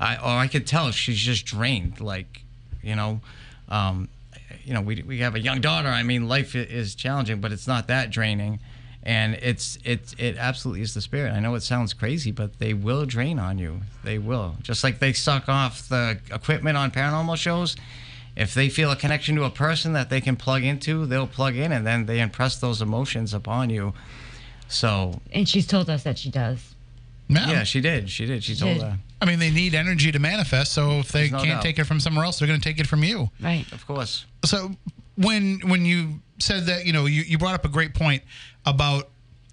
I or I could tell she's just drained. Like, you know, um, you know, we we have a young daughter. I mean, life is challenging, but it's not that draining. And it's it it absolutely is the spirit. I know it sounds crazy, but they will drain on you. They will, just like they suck off the equipment on paranormal shows if they feel a connection to a person that they can plug into, they'll plug in and then they impress those emotions upon you. So,
and she's told us that she does.
Yeah.
yeah, she did. She did. She told
did.
her.
I mean, they need energy to manifest. So if they
no
can't
doubt.
take it from somewhere else, they're going to take it from you.
Right.
Of course.
So when when you said that, you know, you, you brought up a great point about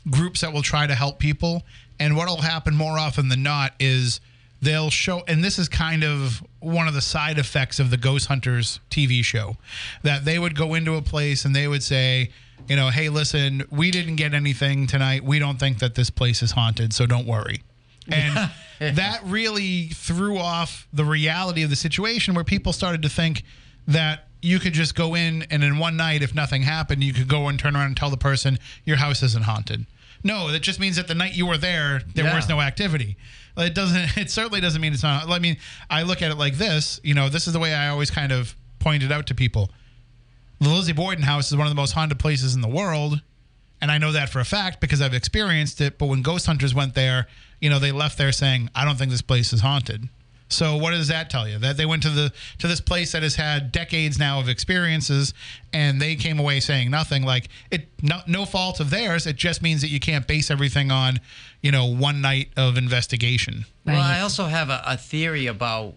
groups that will try to help people, and what'll happen more often than not is they'll show, and this is kind of one of the side effects of the Ghost Hunters TV show, that they would go into a place and they would say. You know, hey, listen, we didn't get anything tonight. We don't think that this place is haunted, so don't worry. And that really threw off the reality of the situation where people started to think that you could just go in and in one night, if nothing happened, you could go and turn around and tell the person your house isn't haunted. No, that just means that the night you were there, there
Yeah.
was no activity. It doesn't. It certainly doesn't mean it's not. I mean, I look at it like this. You know, this is the way I always kind of point it out to people. The Lizzie Borden house is one of the most haunted places in the world. And I know that for a fact because I've experienced it. But when ghost hunters went there, you know, they left there saying, I don't think this place is haunted. So what does that tell you? That they went to the to this place that has had decades now of experiences and they came away saying nothing like it no, no fault of theirs. It just means that you can't base everything on, you know, one night of investigation.
Well, I also have a, a theory about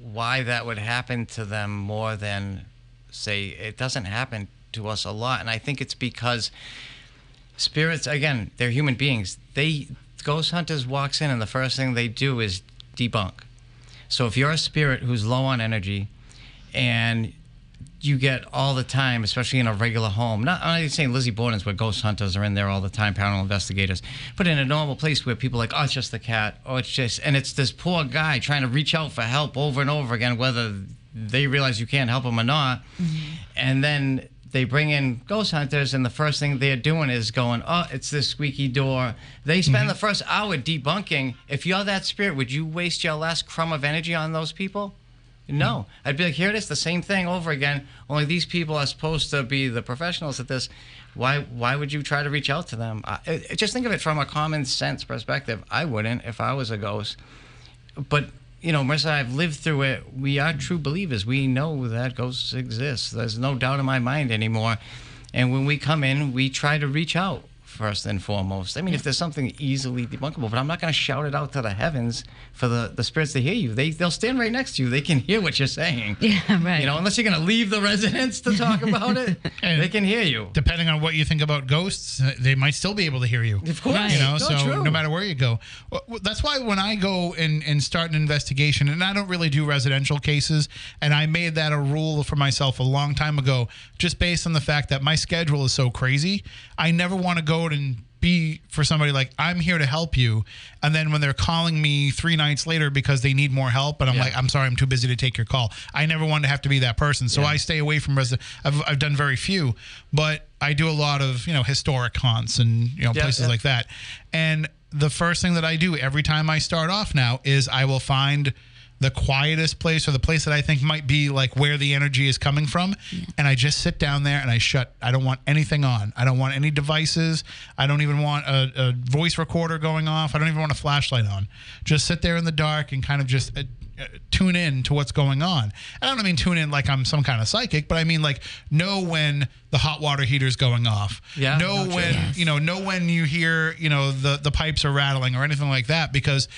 why that would happen to them more than, say, it doesn't happen to us a lot. And I think it's because spirits, again, they're human beings. They ghost hunters walks in and the first thing they do is debunk. So if you're a spirit who's low on energy and you get all the time, especially in a regular home. Not, I'm not saying Lizzie Borden's where ghost hunters are in there all the time, paranormal investigators, but in a normal place where people are like, oh, it's just the cat, oh, it's just, and it's this poor guy trying to reach out for help over and over again, whether they realize you can't help him or not, mm-hmm. and then they bring in ghost hunters, and the first thing they're doing is going, oh, it's this squeaky door. They spend mm-hmm. the first hour debunking. If you're that spirit, would you waste your last crumb of energy on those people? No, mm-hmm. I'd be like, here it is, the same thing over again. Only these people are supposed to be the professionals at this. Why? Why would you try to reach out to them? I, I- just think of it from a common sense perspective. I wouldn't if I was a ghost. But you know, Marissa, I've lived through it. We are true believers. We know that ghosts exist. There's no doubt in my mind anymore. And when we come in, we try to reach out first and foremost. I mean, if there's something easily debunkable, but I'm not going to shout it out to the heavens for the, the spirits to hear you. They they'll stand right next to you. They can hear what you're saying.
Yeah, right.
You know, unless you're going to leave the residence to talk about it, they can hear you.
Depending on what you think about ghosts, they might still be able to hear you.
Of course.
Right.
you know
No,
so
true.
no matter where you go well, that's why when i go and, and start an investigation and i don't really do residential cases and i made that a rule for myself a long time ago just based on the fact that my schedule is so crazy i never want to go and be for somebody like i'm here to help you and then when they're calling me three nights later because they need more help and i'm
Yeah.
like i'm sorry i'm too busy to take your call i never want to have to be that person so i stay away from resident I've, I've done very few but i do a lot of you know historic haunts and you know
Yeah,
places
yeah.
like that. And the first thing that I do every time I start off now is I will find the quietest place or the place that I think might be like where the energy is coming from. And I just sit down there and I shut, I don't want anything on. I don't want any devices. I don't even want a, a voice recorder going off. I don't even want a flashlight on. Just sit there in the dark and kind of just. Uh, uh, tune in to what's going on. And I don't mean tune in like I'm some kind of psychic, but I mean like know when the hot water heater's going off.
Yeah,
Know
no,
when
Yes.
you know know when you hear you know the the pipes are rattling or anything like that because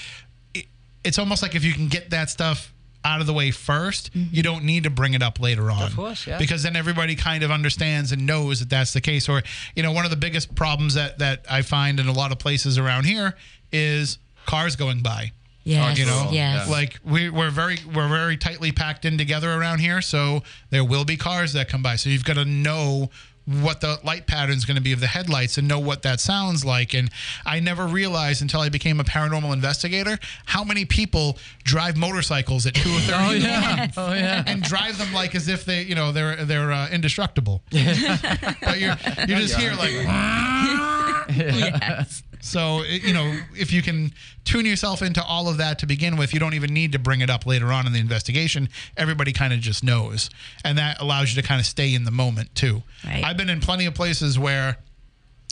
it's almost like if you can get that stuff out of the way 1st mm-hmm. you don't need to bring it up later on.
Of course, yeah.
because then everybody kind of understands and knows that that's the case. Or you know one of the biggest problems that that I find in a lot of places around here is cars going by.
Yes,
you know
yes.
like we, we're very we're very tightly packed in together around here so there will be cars that come by. So you've got to know what the light pattern is going to be of the headlights and know what that sounds like and i never realized until i became a paranormal investigator how many people drive motorcycles at 2 or 30
Oh yeah.
morning
Oh yeah.
and drive them like as if they you know they're they're uh, indestructible but you're you just hear like
yes.
So, it- you know, if you can tune yourself into all of that to begin with, you don't even need to bring it up later on in the investigation. Everybody kind of just knows. And that allows you to kind of stay in the moment, too.
Right.
I've been in plenty of places where,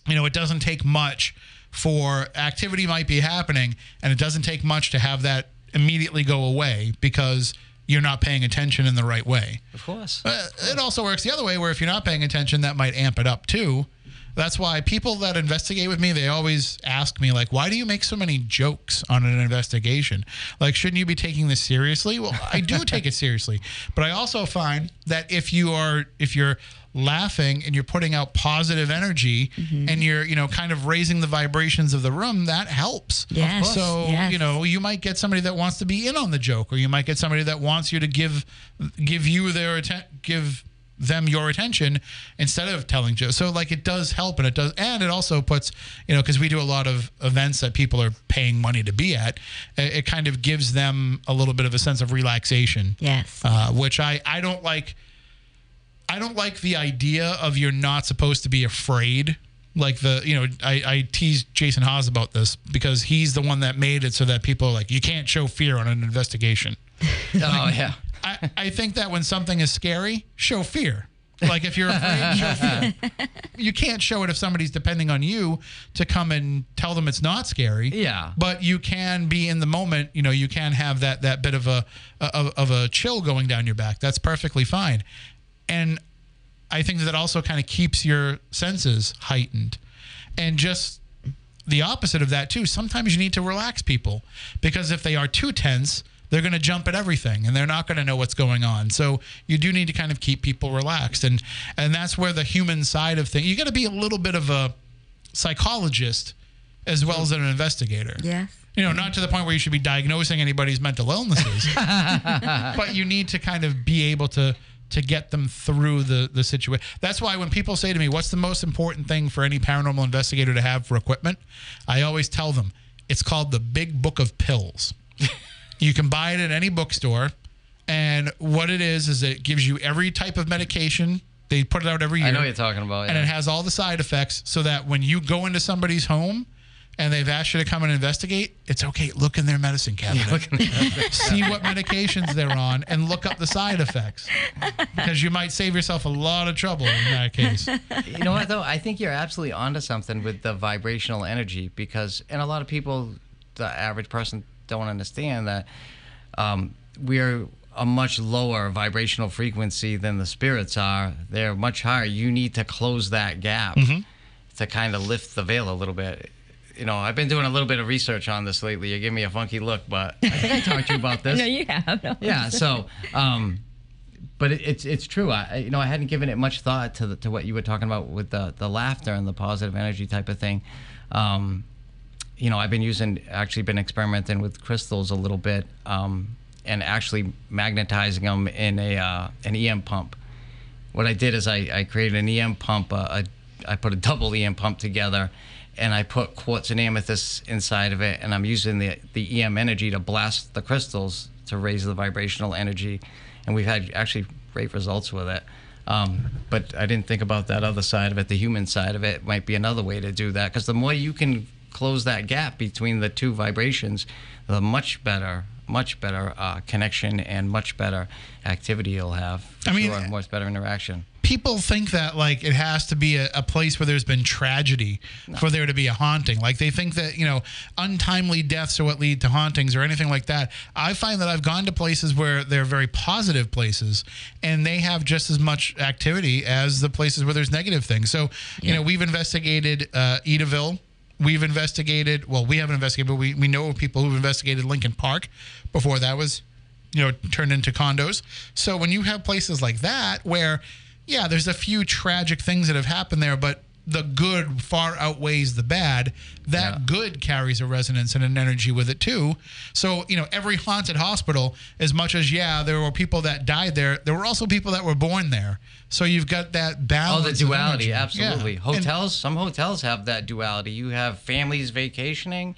you know, it doesn't take much for activity might be happening, and it doesn't take much to have that immediately go away because you're not paying attention in the right way.
Of course.
Uh, it also works the other way where if you're not paying attention, that might amp it up too. That's why people that investigate with me, they always ask me, like, why do you make so many jokes on an investigation? Like, shouldn't you be taking this seriously? Well, I do take it seriously. But I also find that if you are, if you're laughing and you're putting out positive energy mm-hmm. and you're, you know, kind of raising the vibrations of the room, that helps.
Yes,
So,
yes.
you know, you might get somebody that wants to be in on the joke, or you might get somebody that wants you to give give you their atten- give them your attention instead of telling jokes. So like it does help, and it does, and it also puts you know because we do a lot of events that people are paying money to be at. It, it kind of gives them a little bit of a sense of relaxation.
Yes.
Uh, which I I don't like. I don't like the idea of you're not supposed to be afraid. Like the, you know, I, I teased Jason Hawes about this because he's the one that made it so that people are like, you can't show fear on an investigation.
Oh yeah.
I, I think that when something is scary, show fear. Like if you're afraid, show fear. You can't show it if somebody's depending on you to come and tell them it's not scary.
Yeah.
But you can be in the moment. You know, you can have that that bit of a of, of a chill going down your back. That's perfectly fine. And I think that also kind of keeps your senses heightened. And just the opposite of that too. Sometimes you need to relax people because if they are too tense, they're going to jump at everything and they're not going to know what's going on. So you do need to kind of keep people relaxed and and that's where the human side of things. You got to be a little bit of a psychologist as well as an investigator.
Yes.
You know, not to the point where you should be diagnosing anybody's mental illnesses, but you need to kind of be able to to get them through the the situation. That's why when people say to me, "What's the most important thing for any paranormal investigator to have for equipment?" I always tell them it's called the Big Book of Pills. You can buy it at any bookstore, and what it is is it gives you every type of medication. They put it out every year
I know what you're talking about.
and
yeah.
it has all the side effects so that when you go into somebody's home and they've asked you to come and investigate, it's okay. Look in their medicine cabinet. See what medications they're on and look up the side effects because you might save yourself a lot of trouble in that case.
you know what though? I think you're absolutely onto something with the vibrational energy because, and a lot of people, the average person, don't understand that um, we're a much lower vibrational frequency than the spirits are. They're much higher. You need to close that gap to kind of lift the veil a little bit. You know, I've been doing a little bit of research on this lately. You give me a funky look, but I think I talked to you about this.
no, you have. No.
yeah. So, um, but it, it's it's true. I I- you know I hadn't given it much thought to the, to what you were talking about with the the laughter and the positive energy type of thing. Um, you know, I've been using actually been experimenting with crystals a little bit, um, and actually magnetizing them in a uh, an EM pump. What I did is I, I created an EM pump. Uh, a, I put a double EM pump together, and I put quartz and amethyst inside of it, and I'm using the the EM energy to blast the crystals to raise the vibrational energy, and we've had actually great results with it. Um, but I didn't think about that other side of it. The human side of it might be another way to do that because the more you can close that gap between the two vibrations, the much better, much better uh, connection and much better activity you'll have.
I mean,
sure, and much better interaction.
people think that like it has to be a, a place where there's been tragedy for there to be a haunting. Like they think that you know untimely deaths are what lead to hauntings or anything like that. I find that I've gone to places where they're very positive places, and they have just as much activity as the places where there's negative things. So you know we've investigated uh, Edaville. We've investigated. Well, we haven't investigated, but we, we know people who've investigated Lincoln Park before that was you know turned into condos so when you have places like that where yeah there's a few tragic things that have happened there but the good far outweighs the bad that
Yeah.
good carries a resonance and an energy with it too so you know every haunted hospital as much as yeah there were people that died there there were also people that were born there so you've got that balance.
Oh,
the
duality, absolutely.
Yeah. And-
Hotels, some hotels have that duality. You have families vacationing,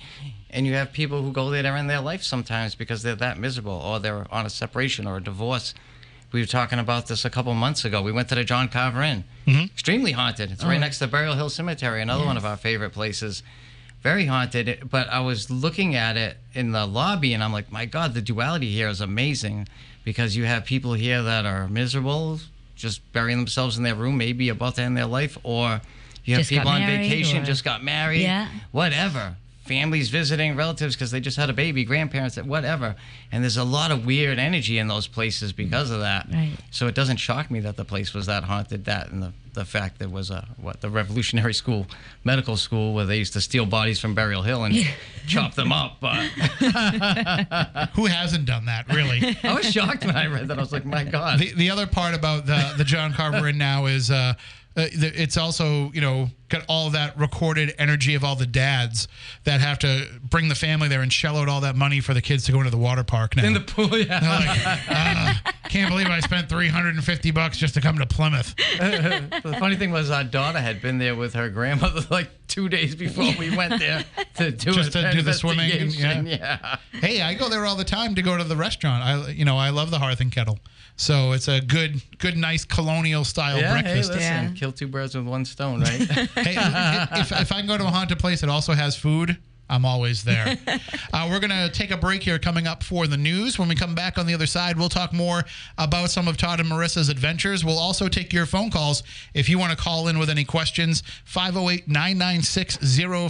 and you have people who go there to end their life sometimes because they're that miserable, or they're on a separation or a divorce. We were talking about this a couple months ago. We went to the John Carver Inn.
Mm-hmm.
Extremely haunted. It's
Oh.
right next to Burial Hill Cemetery, another one of our favorite places. Very haunted. But I was looking at it in the lobby, and I'm like, my God, the duality here is amazing because you have people here that are miserable, just burying themselves in their room, maybe about to end their life, or you have
Just
people on vacation,
or-
just got married,
Yeah.
whatever. Families visiting relatives because they just had a baby, grandparents, whatever. And there's a lot of weird energy in those places because of that.
Right.
So it doesn't shock me that the place was that haunted. That and the, the fact there was a what the Revolutionary School, medical school, where they used to steal bodies from Burial Hill and chop them up. But
who hasn't done that really
I was shocked when I read that. I was like, my God.
the, the other part about the the John Carver Inn now is uh, uh, it's also you know got all that recorded energy of all the dads that have to bring the family there and shell out all that money for the kids to go into the water park now.
in the pool, yeah.
Like, "Ah, can't believe I spent 350 bucks just to come to Plymouth.
The funny thing was, our daughter had been there with her grandmother like two days before we went there to do
Just to do the swimming and- yeah.
yeah.
Hey, I go there all the time to go to the restaurant. I you know I love the Hearth and Kettle, so it's a good good nice colonial style
Yeah, hey,
breakfast.
listen,
Yeah.
kill two birds with one stone, right?
Hey, if, if I can go to a haunted place that also has food, I'm always there. uh, we're going to take a break here coming up for the news. When we come back on the other side, we'll talk more about some of Todd and Marissa's adventures. We'll also take your phone calls if you want to call in with any questions. 508 996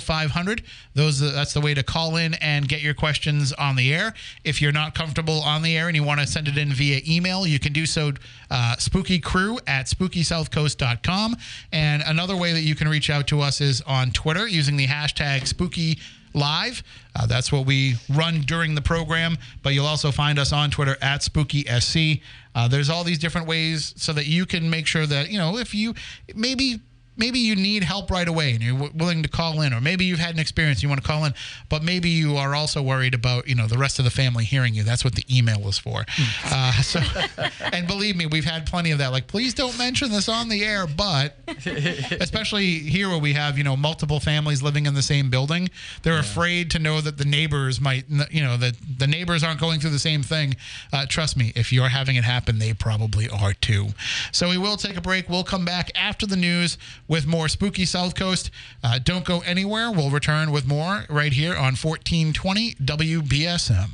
0500. Those That's the way to call in and get your questions on the air. If you're not comfortable on the air and you want to send it in via email, you can do so uh, spookycrew at spookysouthcoast.com. And another way that you can reach out to us is on Twitter using the hashtag spooky live. Uh, that's what we run during the program, but you'll also find us on Twitter at SpookySC. Uh, there's all these different ways so that you can make sure that, you know, if you maybe maybe you need help right away and you're w- willing to call in or maybe you've had an experience you want to call in but maybe you are also worried about you know the rest of the family hearing you. That's what the email was for. Uh, so and believe me we've had plenty of that. Like please don't mention this on the air but especially here where we have you know multiple families living in the same building they're afraid to know that the neighbors might you know that the neighbors aren't going through the same thing. Uh, trust me if you're having it happen they probably are too. So we will take a break. We'll come back after the news with more spooky south coast. Uh, don't go anywhere we'll return with more right here on 1420 wbsm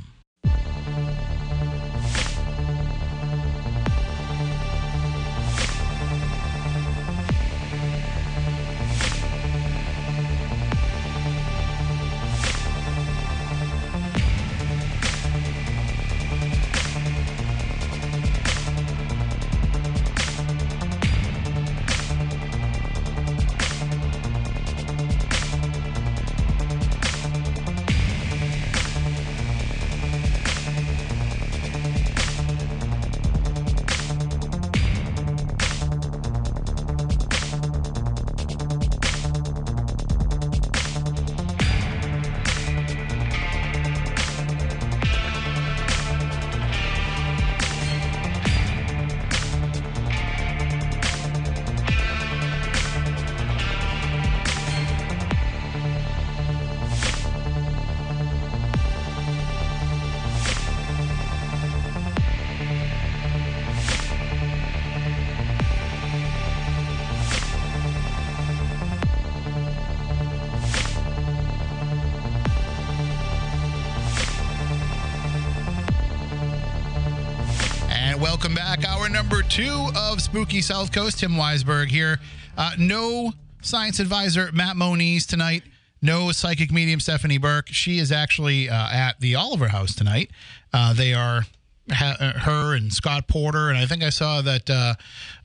Spooky South Coast. Tim Weisberg here. Uh, no science advisor Matt Moniz tonight. No psychic medium Stephanie Burke. She is actually uh, at the Oliver House tonight. Uh, they are ha- uh, her and Scott Porter, and I think I saw that uh,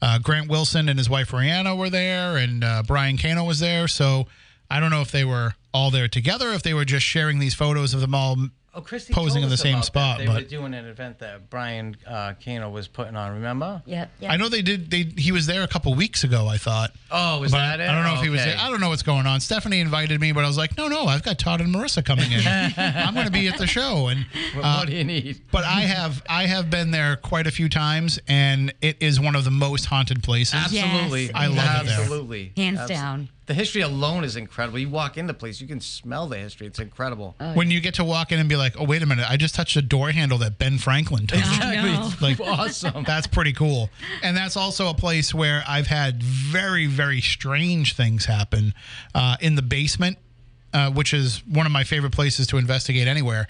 uh, Grant Wilson and his wife Rihanna were there, and Brian Cano was there. So I don't know if they were all there together, if they were just sharing these photos of them all
Oh, Christy
posing in the same
about that.
spot,
They
but-
were doing an event that Brian uh, Cano was putting on. Remember?
Yeah, yeah.
I know they did. They he was there a couple weeks ago. I thought.
Oh, was
But
that it?
I don't know if he was there. I don't know what's going on. Stephanie invited me, but I was like, no, no, I've got Todd and Marissa coming in. I'm going to be at the show, and
What
uh,
more do you need?
but I have I have been there quite a few times, and it is one of the most haunted places.
Absolutely.
Yes.
I love it there.
Absolutely.
Hands
Abs-
down.
The history alone is incredible. You walk in the place, you can smell the history. It's incredible.
When you get to walk in and be like, oh wait a minute, I just touched a door handle that Ben Franklin touched.
I know.
Like
awesome.
That's pretty cool. And that's also a place where I've had very, very strange things happen uh, in the basement, uh, which is one of my favorite places to investigate anywhere.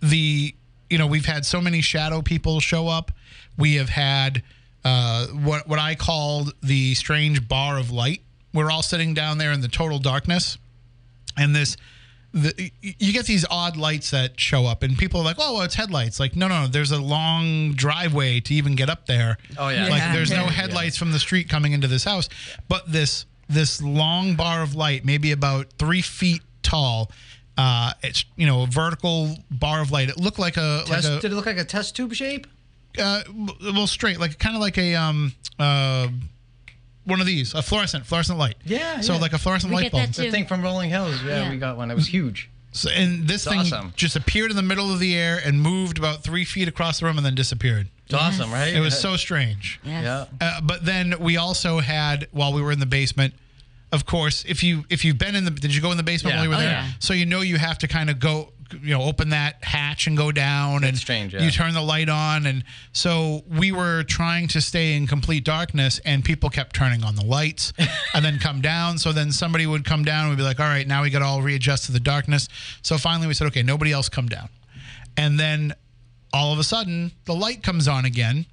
The, you know, we've had so many shadow people show up. We have had uh, what, what I called the strange bar of light. We're all sitting down there in the total darkness and this the, you get these odd lights that show up and people are like oh well it's headlights like no no there's a long driveway to even get up there
Oh, yeah.
like
Yeah.
there's no
Yeah.
headlights from the street coming into this house but this this long bar of light maybe about three feet tall uh it's you know a vertical bar of light it looked like a
Test,
like a
did it look like a test tube shape?
uh, well straight like kind of like a um uh one of these a fluorescent fluorescent light
Yeah,
so
yeah.
like a fluorescent
We
light
get
bulb
that
The thing from Rolling Hills. Yeah,
Yeah.
we got one. It was huge.
So, and this
It's
thing
awesome.
just appeared in the middle of the air and moved about three feet across the room and then disappeared.
It's awesome, right?
It was so strange.
Yes.
Yeah.
Uh, but then we also had while we were in the basement. Of course, if you if you've been in the did you go in the basement
Yeah.
while you were
Oh,
there?
yeah.
So you know you have to kind of go you know open that hatch and go down and
strange, yeah.
you turn the light on. And so we were trying to stay in complete darkness and people kept turning on the lights and then come down. So then somebody would come down and we'd be like all right now we got to all readjust to the darkness. So finally we said okay nobody else come down. And then all of a sudden the light comes on again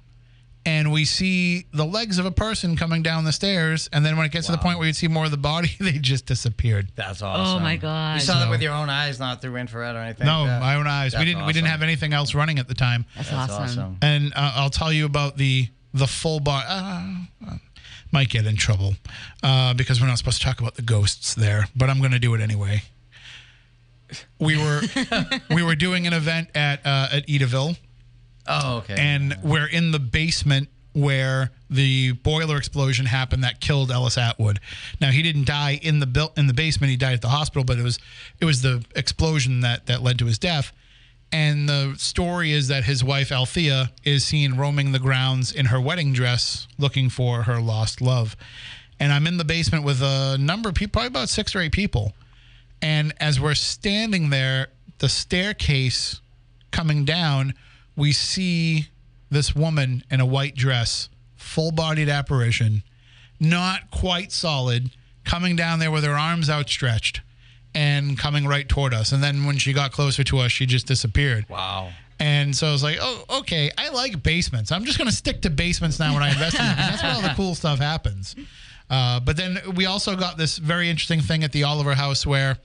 and we see the legs of a person coming down the stairs and then when it gets to the point where you see more of the body they just disappeared
That's awesome.
Oh my God.
You saw
So-
that with your own eyes, not through infrared or anything.
no
like that?
my own eyes we didn't we didn't have anything else running at the time
That's,
That's
awesome.
awesome.
and uh, I'll tell you about the the full bar. Uh, uh, might get in trouble uh, because we're not supposed to talk about the ghosts there, but I'm going to do it anyway. We were we were doing an event at uh, at Edaville,
Oh, okay.
and we're in the basement where the boiler explosion happened that killed Ellis Atwood. Now he didn't die in the built in the basement; he died at the hospital. But it was it was the explosion that that led to his death. And the story is that his wife Althea is seen roaming the grounds in her wedding dress, looking for her lost love. And I'm in the basement with a number of people, probably about six or eight people. And as we're standing there, the staircase coming down, we see this woman in a white dress, full bodied apparition, not quite solid, coming down there with her arms outstretched and coming right toward us. And then when she got closer to us, she just disappeared.
wow.
And so I was like, oh, okay, I like basements. I'm just going to stick to basements now when I invest in them. That's where all the cool stuff happens. Uh, but then we also got this very interesting thing at the Oliver House where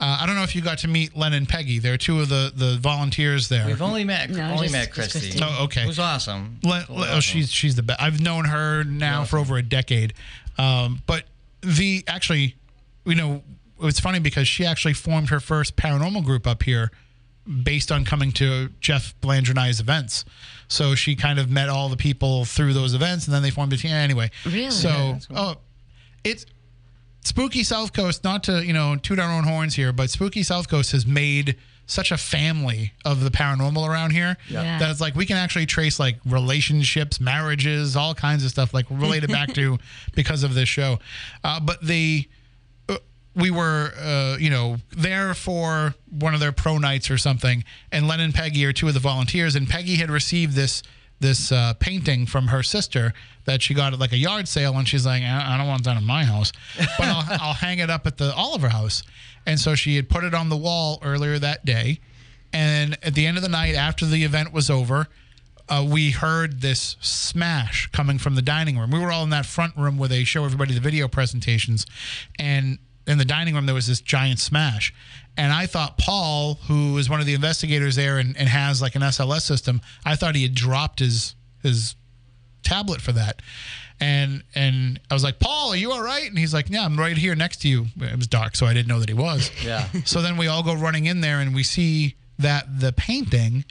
uh, I don't know if you got to meet Len and Peggy. They're two of the, the volunteers there.
We've only met
No,
only
just-
met Christy.
Christy.
Oh, okay.
Who's awesome.
Len,
Totally
oh,
awesome.
she's she's the best. I've known her now for over a decade. Um, but the actually, you know, it was funny because she actually formed her first paranormal group up here based on coming to Jeff Belanger and I's events. So she kind of met all the people through those events, and then they formed a team. Anyway,
Really?
So,
Yeah,
cool.
oh, it's spooky South Coast. Not to you know toot our own horns here, but spooky South Coast has made such a family of the paranormal around here
Yeah.
that it's like we can actually trace like relationships, marriages, all kinds of stuff like related back to because of this show. Uh, but the uh, we were, uh, you know, there for one of their pro nights or something, and Len and Peggy are two of the volunteers, and Peggy had received this this uh, painting from her sister that she got at like a yard sale, and she's like, I, I don't want that in my house, but I'll, I'll hang it up at the Oliver House, and so she had put it on the wall earlier that day, and at the end of the night, after the event was over, uh, we heard this smash coming from the dining room. We were all in that front room where they show everybody the video presentations, and in the dining room there was this giant smash. And I thought Paul, who is one of the investigators there and, and has like an SLS system, I thought he had dropped his his tablet for that. And and I was like, Paul, are you all right? And he's like, Yeah, I'm right here next to you. It was dark, so I didn't know that he was.
Yeah.
So then we all go running in there and we see that the painting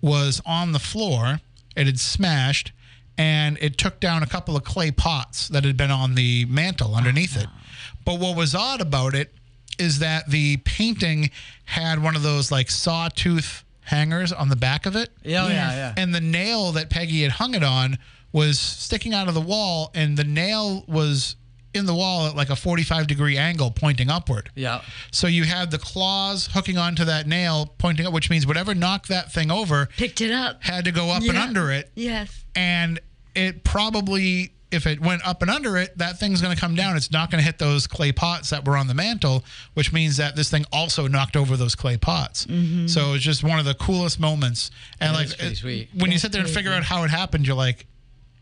was on the floor. It had smashed and it took down a couple of clay pots that had been on the mantle underneath it. Ah. But what was odd about it is that the painting had one of those like sawtooth hangers on the back of it.
Yeah, oh,
Yes.
yeah, yeah.
And the nail that Peggy had hung it on was sticking out of the wall, and the nail was in the wall at like a 45 degree angle pointing upward.
Yeah.
So you had the claws hooking onto that nail pointing up, which means whatever knocked that thing over
Picked it up.
had to go up and under it.
Yes.
And it probably, if it went up and under it, that thing's going to come down. It's not going to hit those clay pots that were on the mantle, which means that this thing also knocked over those clay pots. So it's just one of the coolest moments. And
That
like it-
sweet.
when you sit there and figure
crazy.
out how it happened, you're like,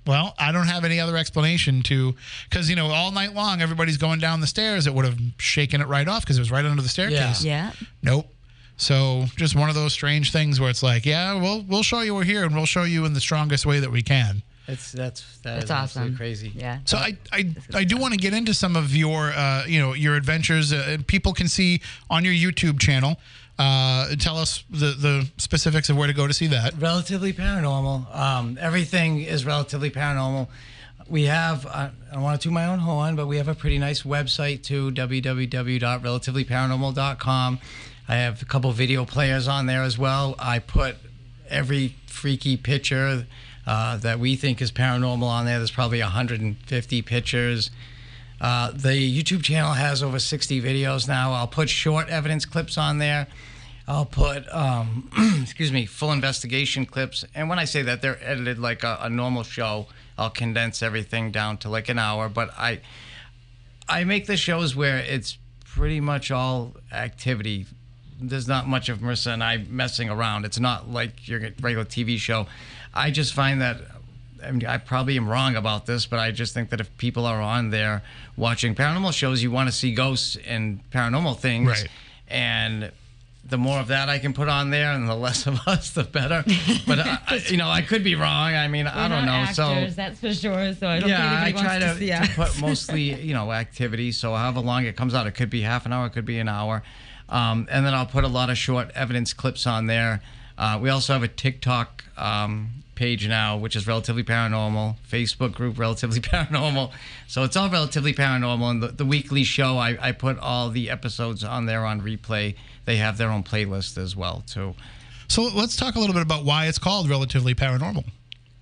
well, I don't have any other explanation to, because you know, all night long everybody's going down the stairs. It would have shaken it right off because it was right under the staircase.
Yeah.
Nope. So just one of those strange things where it's like, yeah, we'll we'll show you we're here and we'll show you in the strongest way that we can.
It's that's that
That's
is absolutely
awesome.
crazy.
Yeah.
So I I, I do want to get into some of your uh, you know your adventures. Uh, people can see on your YouTube channel. Uh, tell us the the specifics of where to go to see that.
Relatively paranormal. Um, everything is relatively paranormal. We have, uh, I don't want to toot my own horn, but we have a pretty nice website too, www.relativelyparanormal.com. I have a couple video players on there as well. I put every freaky picture uh, that we think is paranormal on there. There's probably 150 pictures. Uh, the YouTube channel has over 60 videos now. I'll put short evidence clips on there. I'll put, um, excuse me, full investigation clips. And when I say that, they're edited like a, a normal show. I'll condense everything down to like an hour. But I, I make the shows where it's pretty much all activity. There's not much of Marissa and I messing around. It's not like your regular TV show. I just find that I, mean, I probably am wrong about this, but I just think that if people are on there watching paranormal shows, you want to see ghosts and paranormal things.
Right.
And the more of that I can put on there, and the less of us, the better. But I, I- you know, I could be wrong. I mean, I
We're
don't know.
not
so
that's for sure. So I don't
yeah, I
think anybody
try
wants
to,
to, see
to put mostly, you know, activity. So however long it comes out, it could be half an hour, it could be an hour, um, and then I'll put a lot of short evidence clips on there. Uh, we also have a TikTok um, page now, which is relatively paranormal. Facebook group, relatively paranormal. So it's all relatively paranormal. And the, the weekly show, I, I put all the episodes on there on replay. They have their own playlist as well too.
So let's talk a little bit about why it's called relatively paranormal.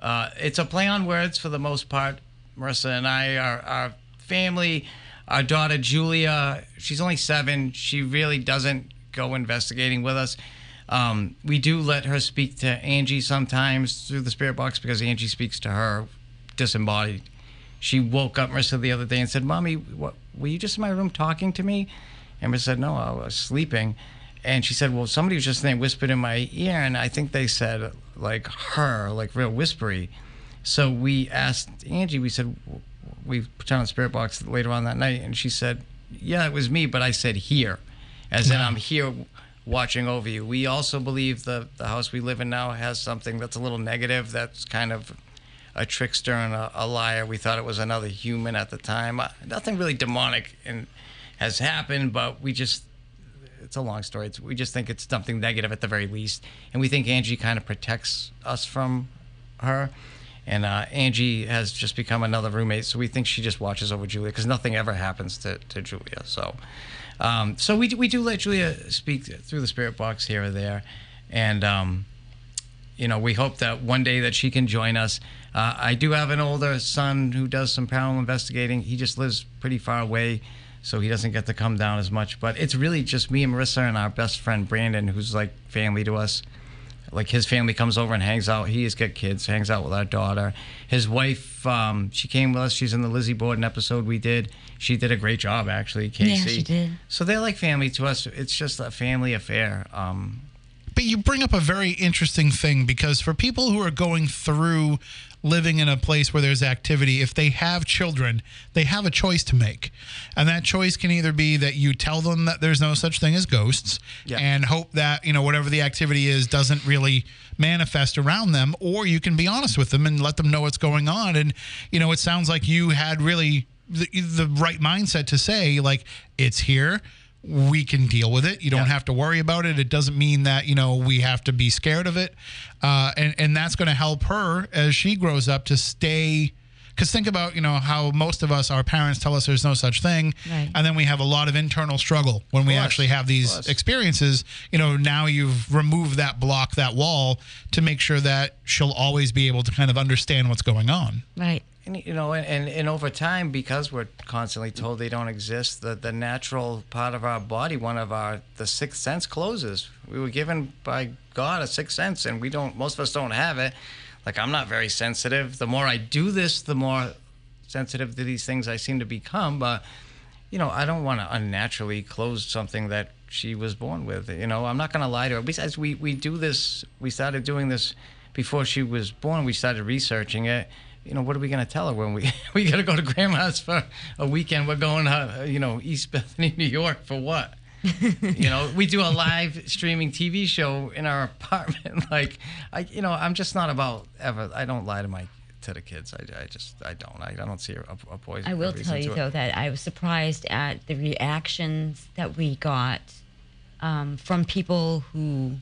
Uh, it's a play on words for the most part. Marissa and I, our, our family, our daughter Julia, she's only seven. She really doesn't go investigating with us. Um, we do let her speak to Angie sometimes through the spirit box because Angie speaks to her disembodied. She woke up Marissa the other day and said, "Mommy, what, were you just in my room talking to me?" And Marissa said, "No, I was sleeping." And she said, "Well, somebody was just then whispered in my ear, and I think they said like her, like real whispery." So we asked Angie. We said, we put on the spirit box later on that night, and she said, "Yeah, it was me, but I said here, as in I'm here watching over you." We also believe the the house we live in now has something that's a little negative. That's kind of a trickster and a, a liar. We thought it was another human at the time. Uh, nothing really demonic in, has happened, but we just it's a long story. It's, we just think it's something negative at the very least, and we think Angie kind of protects us from her. And uh, Angie has just become another roommate, so we think she just watches over Julia because nothing ever happens to, to Julia. So, um, so we do, we do let Julia speak through the spirit box here or there, and um, you know we hope that one day that she can join us. Uh, I do have an older son who does some paranormal investigating. He just lives pretty far away, so he doesn't get to come down as much. But it's really just me and Marissa and our best friend Brandon, who's like family to us. Like his family comes over and hangs out. He has got kids, hangs out with our daughter. His wife, um, she came with us. She's in the Lizzie Borden episode we did. She did a great job, actually. Casey.
Yeah, she did.
So they're like family to us. It's just a family affair. Um,
But you bring up a very interesting thing because for people who are going through living in a place where there's activity, if they have children, they have a choice to make. And that choice can either be that you tell them that there's no such thing as ghosts
Yeah.
and hope that, you know, whatever the activity is doesn't really manifest around them, or you can be honest with them and let them know what's going on. And, you know, it sounds like you had really the, the right mindset to say, like, it's here we can deal with it. You don't
Yeah.
have to worry about it. It doesn't mean that you know we have to be scared of it, uh, and and that's going to help her as she grows up to stay. Because think about you know how most of us, our parents tell us there's no such thing,
Right.
and then we have a lot of internal struggle when we actually have these experiences. You know, now you've removed that block, that wall, to make sure that she'll always be able to kind of understand what's going on.
Right.
And, you know, and, and, and over time, because we're constantly told they don't exist, the, the natural part of our body, one of our, the sixth sense closes. We were given by God a sixth sense, and we don't, most of us don't have it. Like, I'm not very sensitive. The more I do this, the more sensitive to these things I seem to become. But, you know, I don't want to unnaturally close something that she was born with. You know, I'm not going to lie to her. Besides, we, we do this, we started doing this before she was born. We started researching it. You know, what are we going to tell her when we we got to go to grandma's for a weekend? We're going, uh, you know, East Bethany, New York for what? you know, we do a live streaming TV show in our apartment. Like, I, you know, I'm just not about ever. I don't lie to my to the kids. I, I just, I don't. I, I don't see a, a poison.
I will tell you
to
though that I was surprised at the reactions that we got um, from people who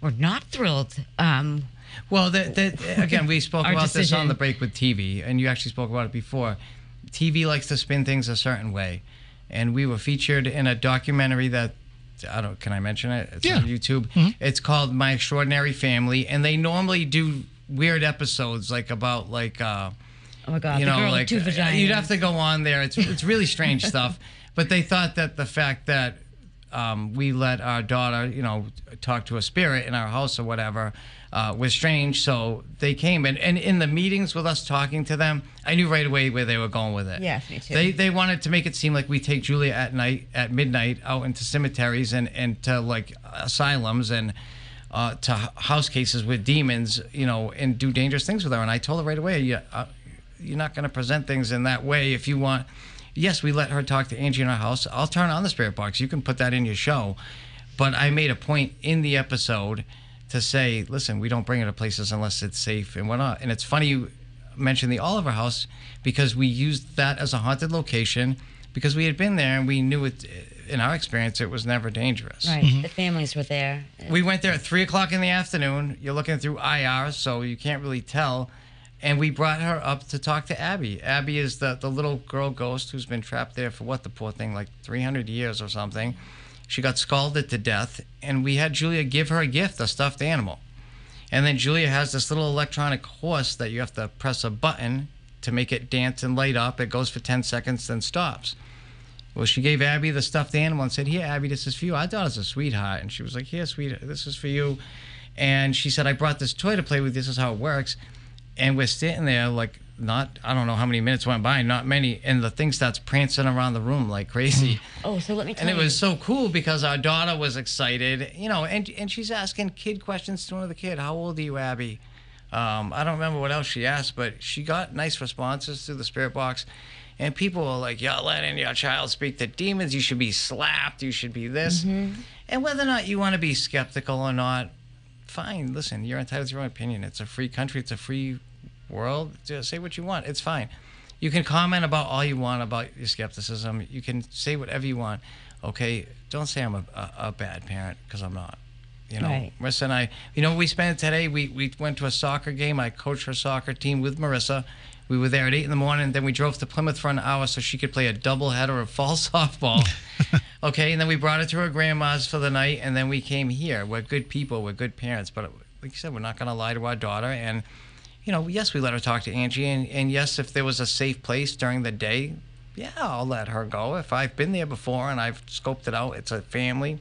were not thrilled. Um,
Well, that, that again, we spoke
Our
about this on the break with TV, and you actually spoke about it before. TV likes to spin things a certain way, and we were featured in a documentary that I don't. Can I mention it? It's
Yeah.
on YouTube. It's called My Extraordinary Family, and they normally do weird episodes like about like. Uh,
oh my God,
you
the
know,
girl
like
with two
uh,
vaginas.
you'd have to go on there. It's it's really strange stuff. But they thought that the fact that um, we let our daughter, you know, talk to a spirit in our house or whatever, uh, was strange. So they came and, and in the meetings with us talking to them, I knew right away where they were going with it.
Yes, me too.
They they wanted to make it seem like we take Julia at night at midnight out into cemeteries and and to like asylums and. Uh, to house cases with demons, you know, and do dangerous things with her. And I told her right away, yeah, uh, you're not going to present things in that way if you want. Yes, we let her talk to Angie in our house. I'll turn on the spirit box. You can put that in your show. But I made a point in the episode to say, listen, we don't bring her to places unless it's safe and whatnot. And it's funny you mentioned the Oliver House because we used that as a haunted location because we had been there and we knew it. In our experience, it was never dangerous.
Right, mm-hmm. the families were there.
We went there at three o'clock in the afternoon. You're looking through IR, so you can't really tell. And we brought her up to talk to Abby. Abby is the, the little girl ghost who's been trapped there for what the poor thing, like 300 years or something. She got scalded to death, and we had Julia give her a gift, a stuffed animal. And then Julia has this little electronic horse that you have to press a button to make it dance and light up. It goes for 10 seconds, then stops. Well, she gave Abby the stuffed animal and said, Here, Abby, this is for you. I thought it was a sweetheart. And she was like, Here, sweetheart, this is for you. And she said, I brought this toy to play with. This is how it works. And we're sitting there, like, not, I don't know how many minutes went by, not many. And the thing starts prancing around the room like crazy.
Oh, so let me tell you.
And it
you.
was so cool because our daughter was excited, you know, and, and she's asking kid questions to another kid. How old are you, Abby? Um, I don't remember what else she asked, but she got nice responses through the spirit box. And people were like, You're letting your child speak to demons. You should be slapped. You should be this. And whether or not you want to be skeptical or not, fine. Listen, you're entitled to your own opinion. It's a free country, it's a free world. Just say what you want. It's fine. You can comment about all you want about your skepticism. You can say whatever you want. Okay, don't say I'm a, a, a bad parent because I'm not. You know,
Right.
Marissa and I, you know, we spent today. We we went to a soccer game. I coached her soccer team with Marissa. We were there at eight in the morning. Then we drove to Plymouth for an hour so she could play a double header of fall softball. okay, and then we brought her to her grandma's for the night, and then we came here. We're good people. We're good parents. But like you said, we're not going to lie to our daughter. And you know, yes, we let her talk to Angie, and, and yes, if there was a safe place during the day, yeah, I'll let her go. If I've been there before and I've scoped it out, it's a family.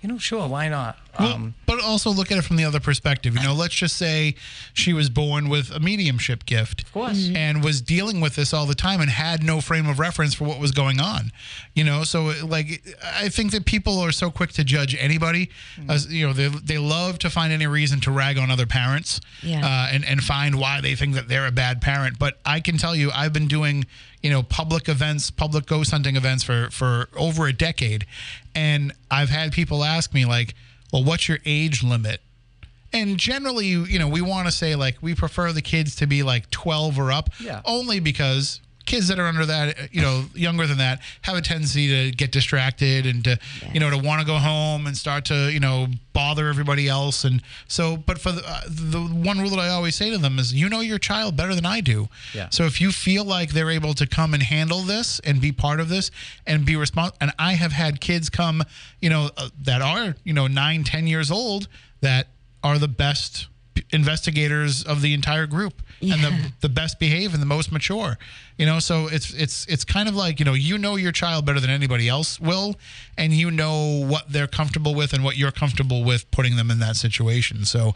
You know, sure, why not? Um,
but also look at it from the other perspective. You know, let's just say she was born with a mediumship gift. Of
course.
And was dealing with this all the time and had no frame of reference for what was going on. You know, so like I think that people are so quick to judge anybody.
Mm-hmm.
As you know, they they love to find any reason to rag on other parents.
Yeah.
Uh, and and find why they think that they're a bad parent. But I can tell you, I've been doing you know public events, public ghost hunting events for for over a decade, and I've had people ask me like, "Well, what's your age limit?" And generally, you know, we want to say like we prefer the kids to be like 12 or up,
Yeah.
only because kids that are under that, you know, younger than that, have a tendency to get distracted and to, you know, to want to go home and start to, you know, bother everybody else. And so, but for the, uh, the one rule that I always say to them is, you know, your child better than I do.
Yeah.
So if you feel like they're able to come and handle this and be part of this and be responsible, and I have had kids come, you know, uh, that are, you know, nine, ten years old that are the best investigators of the entire group and the, the best behaved and the most mature you know so it's it's it's kind of like you know you know your child better than anybody else will and you know what they're comfortable with and what you're comfortable with putting them in that situation so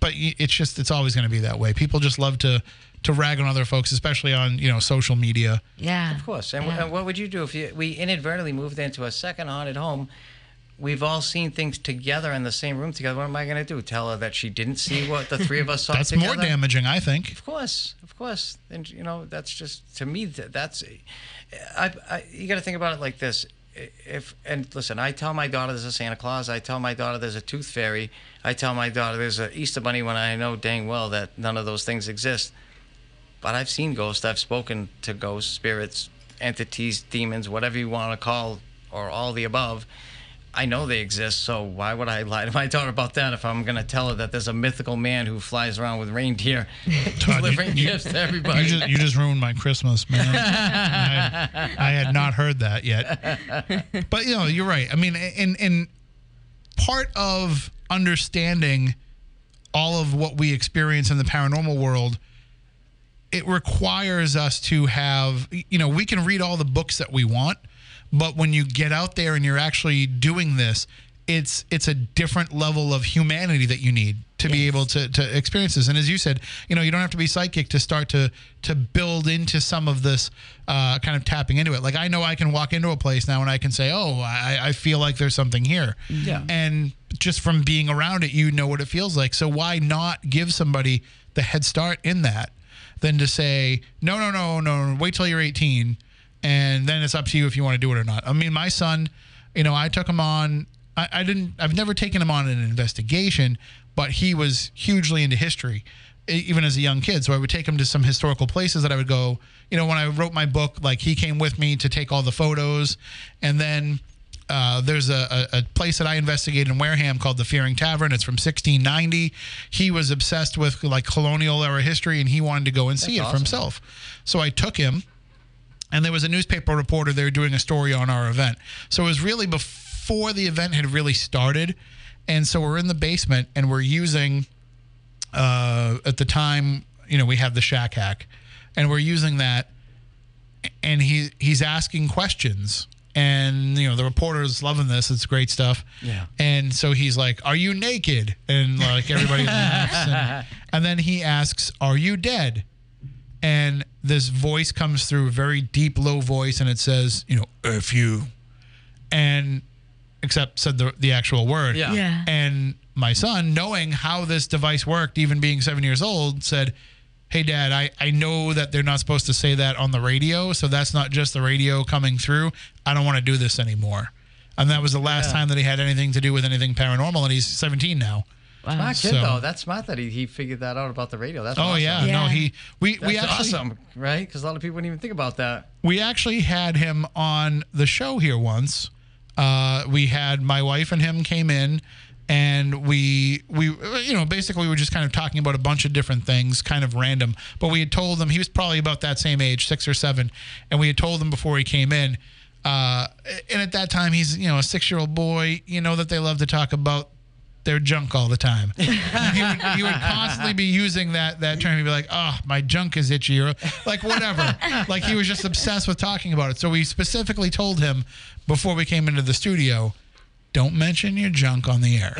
but it's just it's always going to be that way people just love to to rag on other folks especially on you know social media
Yeah.
Of course. And,
Yeah.
what would you do if you, we inadvertently moved into a second haunted home? We've all seen things together in the same room together. What am I going to do? Tell her that she didn't see what the three of us saw
that's
together?
more damaging i think
Of course, of course. And you know, that's just to me. That's, I, I you got to think about it like this. If and listen, I tell my daughter there's a Santa Claus. I tell my daughter there's a Tooth Fairy. I tell my daughter there's an Easter Bunny when I know dang well that none of those things exist. But I've seen ghosts. I've spoken to ghosts, spirits, entities, demons, whatever you want to call, or all the above. I know they exist, so why would I lie to my daughter about that if I'm going to tell her that there's a mythical man who flies around with reindeer delivering
you-
gifts to everybody?
you just, you just ruined my Christmas, man. I, I had not heard that yet. But you know, you're right. I mean, in in part of understanding all of what we experience in the paranormal world, it requires us to have, you know, we can read all the books that we want, but when you get out there and you're actually doing this, it's it's a different level of humanity that you need to be able to to experience this. And as you said, you know, you don't have to be psychic to start to to build into some of this uh, kind of tapping into it. Like I know I can walk into a place now and I can say, oh, I, I feel like there's something here.
Yeah.
And just from being around it, you know what it feels like. So why not give somebody the head start in that than to say, no, no, no, no, wait till you're 18 and then it's up to you if you want to do it or not. I mean, my son, you know, I took him on. I, I didn't. I've never taken him on an investigation, but he was hugely into history, even as a young kid. So I would take him to some historical places that I would go. You know, when I wrote my book, like he came with me to take all the photos, and then. Uh, there's a, a, a place that I investigated in Wareham called the Fearing Tavern. It's from 1690. He was obsessed with like colonial era history, and he wanted to go and see it for himself. So I took him, and there was a newspaper reporter there doing a story on our event. So it was really before the event had really started, and so we're in the basement and we're using uh, at the time, you know, we have the shack hack, and we're using that, and he he's asking questions, and you know the reporter's loving this. It's great stuff.
Yeah.
And so he's like, "Are you naked?" And like everybody laughs, and, and then he asks, "Are you dead?" And this voice comes through, a very deep, low voice, and it says, "You know, if you," and except said the the actual word.
Yeah.
Yeah.
And my son, knowing how this device worked, even being seven years old, said, Hey, dad, I, I know that they're not supposed to say that on the radio. So that's not just the radio coming through. I don't want to do this anymore. And that was the last
Yeah.
time that he had anything to do with anything paranormal. And he's 17 now.
Wow.
Smart kid
So-
though. That's smart that he, he figured that out about the radio. That's
Oh,
awesome.
yeah. No,
Yeah.
he, we,
That's
we actually,
awesome, right? Because a lot of people wouldn't even think about that.
we actually had him on the show here once. Uh, we had my wife and him came in, and we we you know basically we were just kind of talking about a bunch of different things, kind of random. But we had told him he was probably about that same age, six or seven, and we had told him before he came in. Uh, and at that time, he's you know a six year old boy. You know that they love to talk about their junk all the time. He, would, he would constantly be using that that term. He'd be like, "Oh, my junk is itchy," or like whatever. like he was just obsessed with talking about it. So we specifically told him before we came into the studio, don't mention your junk on the air.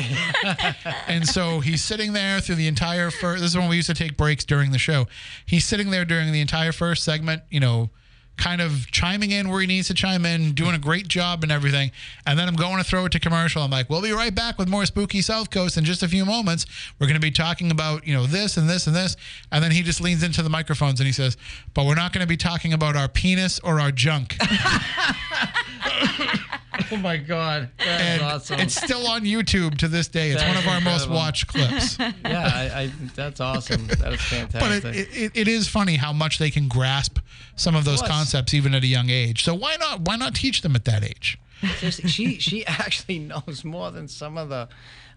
and so he's sitting there through the entire first. This is when we used to take breaks during the show. He's sitting there during the entire first segment, you know, kind of chiming in where he needs to chime in, doing a great job and everything. And then I'm going to throw it to commercial. I'm like, we'll be right back with more spooky South Coast in just a few moments. We're going to be talking about, you know, this and this and this. And then he just leans into the microphones and he says, but we're not going to be talking about our penis or our junk.
Oh my God, that's
and
awesome.
it's still on YouTube to this day. It's one of our most watched clips.
yeah, I, I, that's awesome. That is
but
fantastic.
it, it, it is funny how much they can grasp some of those
course.
concepts even at a young age. So why not why not teach them at that age?
She she actually knows more than some of the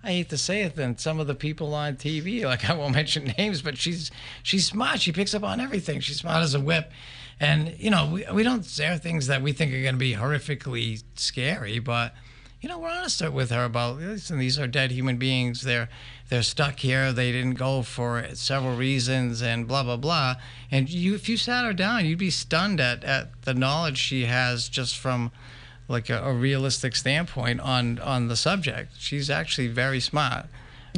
I hate to say it than some of the people on TV. Like I won't mention names, but she's she's smart. She picks up on everything. She's smart as a whip. And you know, we, we don't say things that we think are going to be horrifically scary, but you know, we're honest with her about listen, these are dead human beings. They're they're stuck here. They didn't go for several reasons and blah blah blah. And you if you sat her down, you'd be stunned at, at the knowledge she has just from like a, a realistic standpoint on on the subject. She's actually very smart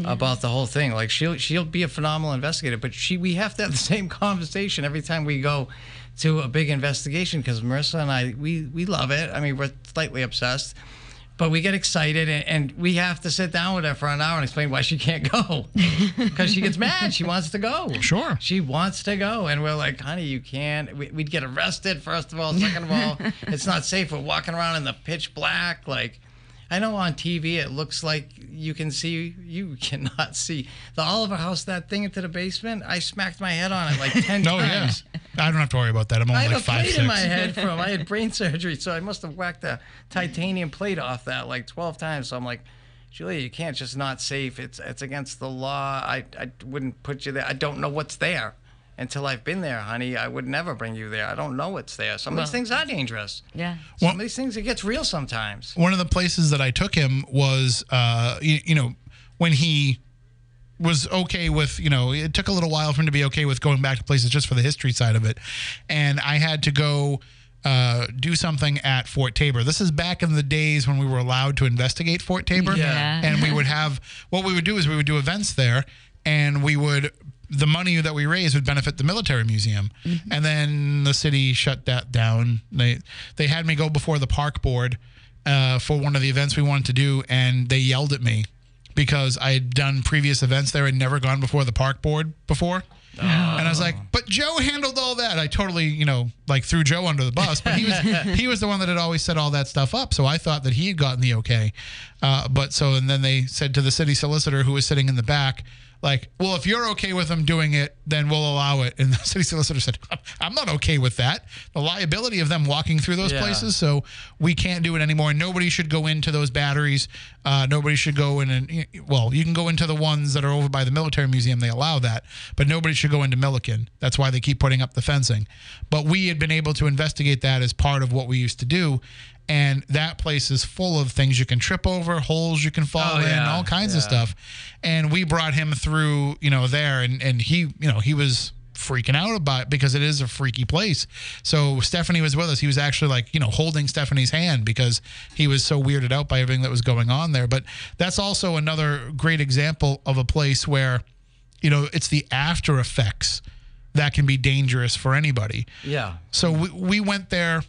about the whole thing. Like she'll she'll be a phenomenal investigator, but she we have to have the same conversation every time we go to a big investigation because Marissa and I we we love it. I mean, we're slightly obsessed. But we get excited and, and we have to sit down with her for an hour and explain why she can't go. Because she gets mad. She wants to go.
Sure.
She wants to go. And we're like, honey, you can't. We, we'd get arrested, first of all. Second of all, it's not safe. We're walking around in the pitch black. Like, I know on TV it looks like you can see, you cannot see. The Oliver House, that thing into the basement, I smacked my head on it like 10
No, yeah.
Times.
I don't have to worry about that. I'm only
I
only
have
like
a
five
plate
six.
in my head from I had brain surgery, so I must have whacked a titanium plate off that like 12 times. So I'm like, Julia, you can't just not safe. It's it's against the law. I I wouldn't put you there. I don't know what's there until I've been there, honey. I would never bring you there. I don't know what's there. Some of these things are dangerous.
Yeah.
Some of these things it gets real sometimes.
One of the places that I took him was, uh, you, you know, when he was okay with, you know, it took a little while for him to be okay with going back to places just for the history side of it, and I had to go. Uh, do something at Fort Taber. This is back in the days when we were allowed to investigate Fort Taber.
Yeah.
And we would have, what we would do is we would do events there and we would, the money that we raised would benefit the military museum. And then the city shut that down. They, they had me go before the park board uh, for one of the events we wanted to do and they yelled at me because I had done previous events there and never gone before the park board before. And I was like, but Joe handled all that. I totally, you know, like threw Joe under the bus, but he was he was the one that had always set all that stuff up. So I thought that he had gotten the okay. Uh, but so and then they said to the city solicitor who was sitting in the back, like, well, if you're okay with them doing it, then we'll allow it. And the city solicitor said, I'm not okay with that. The liability of them walking through those
Yeah.
places, so we can't do it anymore. And Nobody should go into those batteries. Uh, nobody should go in and well, you can go into the ones that are over by the military museum. They allow that, but nobody should go into Milliken. That's why they keep putting up the fencing. But we had been able to investigate that as part of what we used to do. And that place is full of things you can trip over, holes you can oh, fall
Oh,
in,
yeah.
all kinds of stuff. And we brought him through, you know, there, and and he, you know, he was freaking out about it because it is a freaky place. So Stephanie was with us. He was actually like, you know, holding Stephanie's hand because he was so weirded out by everything that was going on there. But that's also another great example of a place where, you know, it's the after effects that can be dangerous for anybody.
Yeah.
So we, we went there.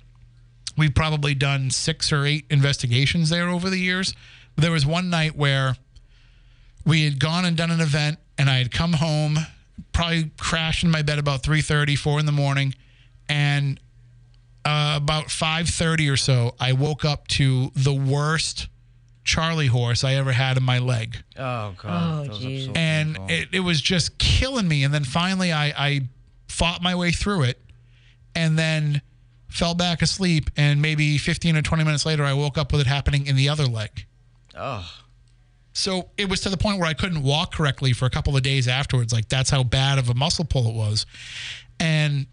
We've probably done six or eight investigations there over the years. But there was one night where we had gone and done an event, and I had come home, probably crashed in my bed about 3.30, 4 in the morning, and uh, about 5.30 or so, I woke up to the worst Charlie horse I ever had in my leg
Oh God.
Oh,
Those are
geez.
so
and it, it was just killing me. And then finally, I, I fought my way through it, and then fell back asleep. And maybe 15 or 20 minutes later, I woke up with it happening in the other leg.
oh.
So it was to the point where I couldn't walk correctly for a couple of days afterwards. Like that's how bad of a muscle pull it was. And